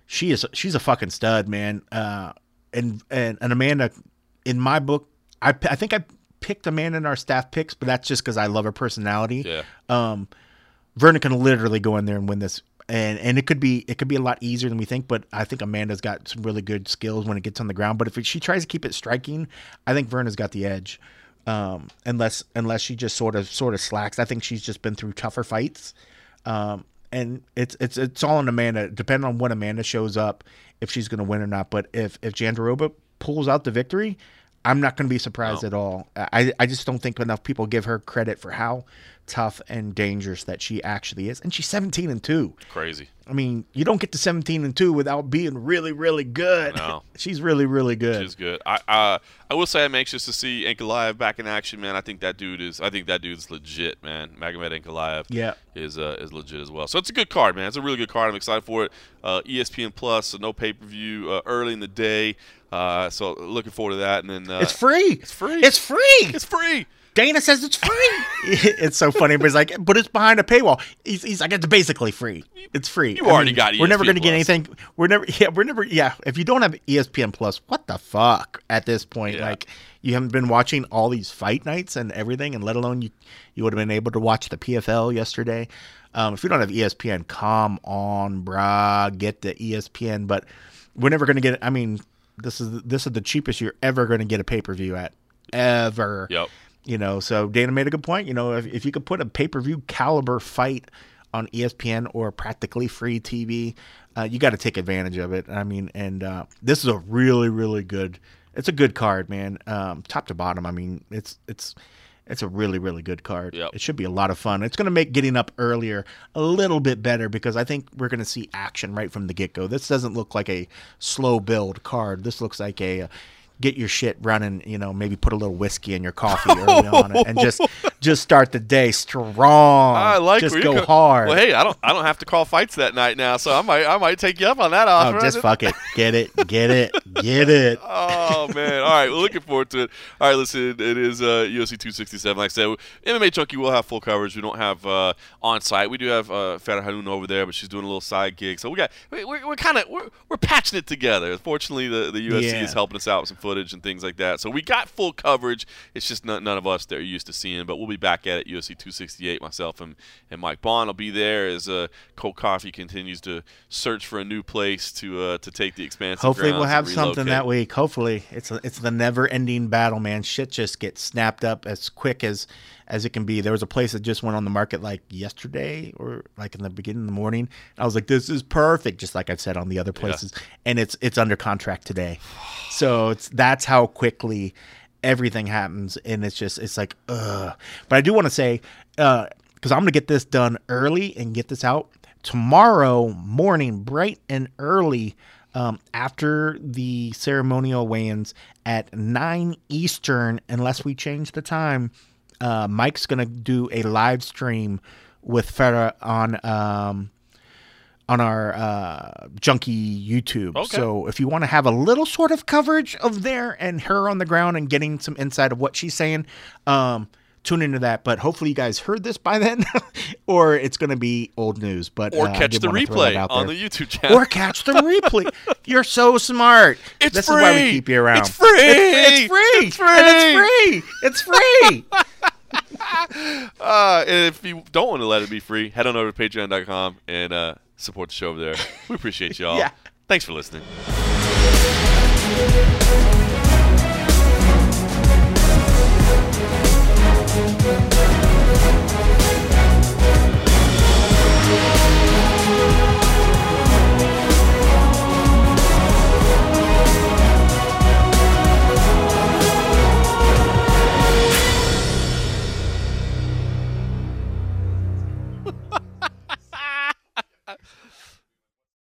she is she's a fucking stud, man. Uh, and and and Amanda, in my book, I I think I picked Amanda in our staff picks, but that's just because I love her personality. Yeah. Um, Virna can literally go in there and win this. And and it could be it could be a lot easier than we think, but I think Amanda's got some really good skills when it gets on the ground. But if she tries to keep it striking, I think Virna's got the edge. Um, unless unless she just sort of sort of slacks. I think she's just been through tougher fights. Um, and it's it's it's all on Amanda, depending on when Amanda shows up, if she's going to win or not. But if if Jandiroba pulls out the victory, I'm not going to be surprised at all. I I just don't think enough people give her credit for how tough and dangerous that she actually is. And she's 17 and two. Crazy. I mean, you don't get to 17 and two without being really really good. Know. she's really really good. She's good. I uh, I will say I'm anxious to see Ankalaev back in action, man. I think that dude is. I think that dude's legit, man. Magomed Ankalaev. Yeah. Is uh, is legit as well. So it's a good card, man. It's a really good card. I'm excited for it. Uh, ESPN Plus, so no pay per view uh, early in the day. Uh, so looking forward to that. And then uh, it's free. It's free. It's free. It's free. Dana says it's free. it's so funny, but he's like, but it's behind a paywall. He's, he's like, it's basically free. It's free. You already got We're never going to get anything. We're never. Yeah, we're never. Yeah, if you don't have ESPN Plus, what the fuck? At this point, Yeah. like, you haven't been watching all these fight nights and everything, and let alone you, you would have been able to watch the PFL yesterday. Um, if you don't have ESPN, come on, brah, get the ESPN. But we're never going to get. I mean, this is this is the cheapest you're ever going to get a pay per view at, ever. Yep. You know, so Dana made a good point. You know, if, if you could put a pay per view caliber fight on ESPN or practically free TV, uh, you got to take advantage of it. I mean, and uh, this is a really, really good. It's a good card, man. Um, top to bottom. I mean, it's it's it's a really, really good card. Yep. It should be a lot of fun. It's going to make getting up earlier a little bit better because I think we're going to see action right from the get go. This doesn't look like a slow build card. This looks like a uh, get your shit running. You know, maybe put a little whiskey in your coffee early on and just just start the day strong. I like just go co- hard. Well, hey, I don't I don't have to call fights that night now, so I might I might take you up on that offer. oh, just fuck it. Get it. Get it. Get it. Oh man! All right, we're looking forward to it. All right, listen, it is uh, UFC 267. Like I said, MMA Junkie will have full coverage. We don't have uh, on site. We do have uh, Farah Hanoun over there, but she's doing a little side gig. So we got we, we're, we're kind of we're, we're patching it together. Fortunately, the the UFC Yeah. is helping us out with some footage and things like that. So we got full coverage. It's just none, none of us that are used to seeing. But we'll be back at it. UFC 268. Myself and, and Mike Bohn will be there as uh, Cold Coffee continues to search for a new place to uh, to take the expansive. Hopefully, we'll have something that week. Hopefully, it's a, it's the never-ending battle, man. Shit just gets snapped up as quick as as it can be. There was a place that just went on the market like yesterday or like in the beginning of the morning. I was like, "This is perfect," just like I've said on the other places, yeah. and it's it's under contract today. So it's that's how quickly everything happens, and it's just it's like. But I do want to say, uh because I'm gonna get this done early and get this out tomorrow morning, bright and early. Um, after the ceremonial weigh-ins at 9 Eastern, unless we change the time, uh, Mike's going to do a live stream with Farah on um, on our uh, junkie YouTube. Okay. So if you want to have a little sort of coverage of there and her on the ground and getting some insight of what she's saying, um, tune into that. But hopefully you guys heard this by then, or it's going to be old news. But or uh, catch the replay on the YouTube channel, or catch the replay. You're so smart. It's this free. is why we keep you around. It's free. It's, it's free. It's free. And it's free. It's free. uh, and if you don't want to let it be free, head on over to patreon.com and uh, support the show over there. We appreciate y'all. yeah. Thanks for listening.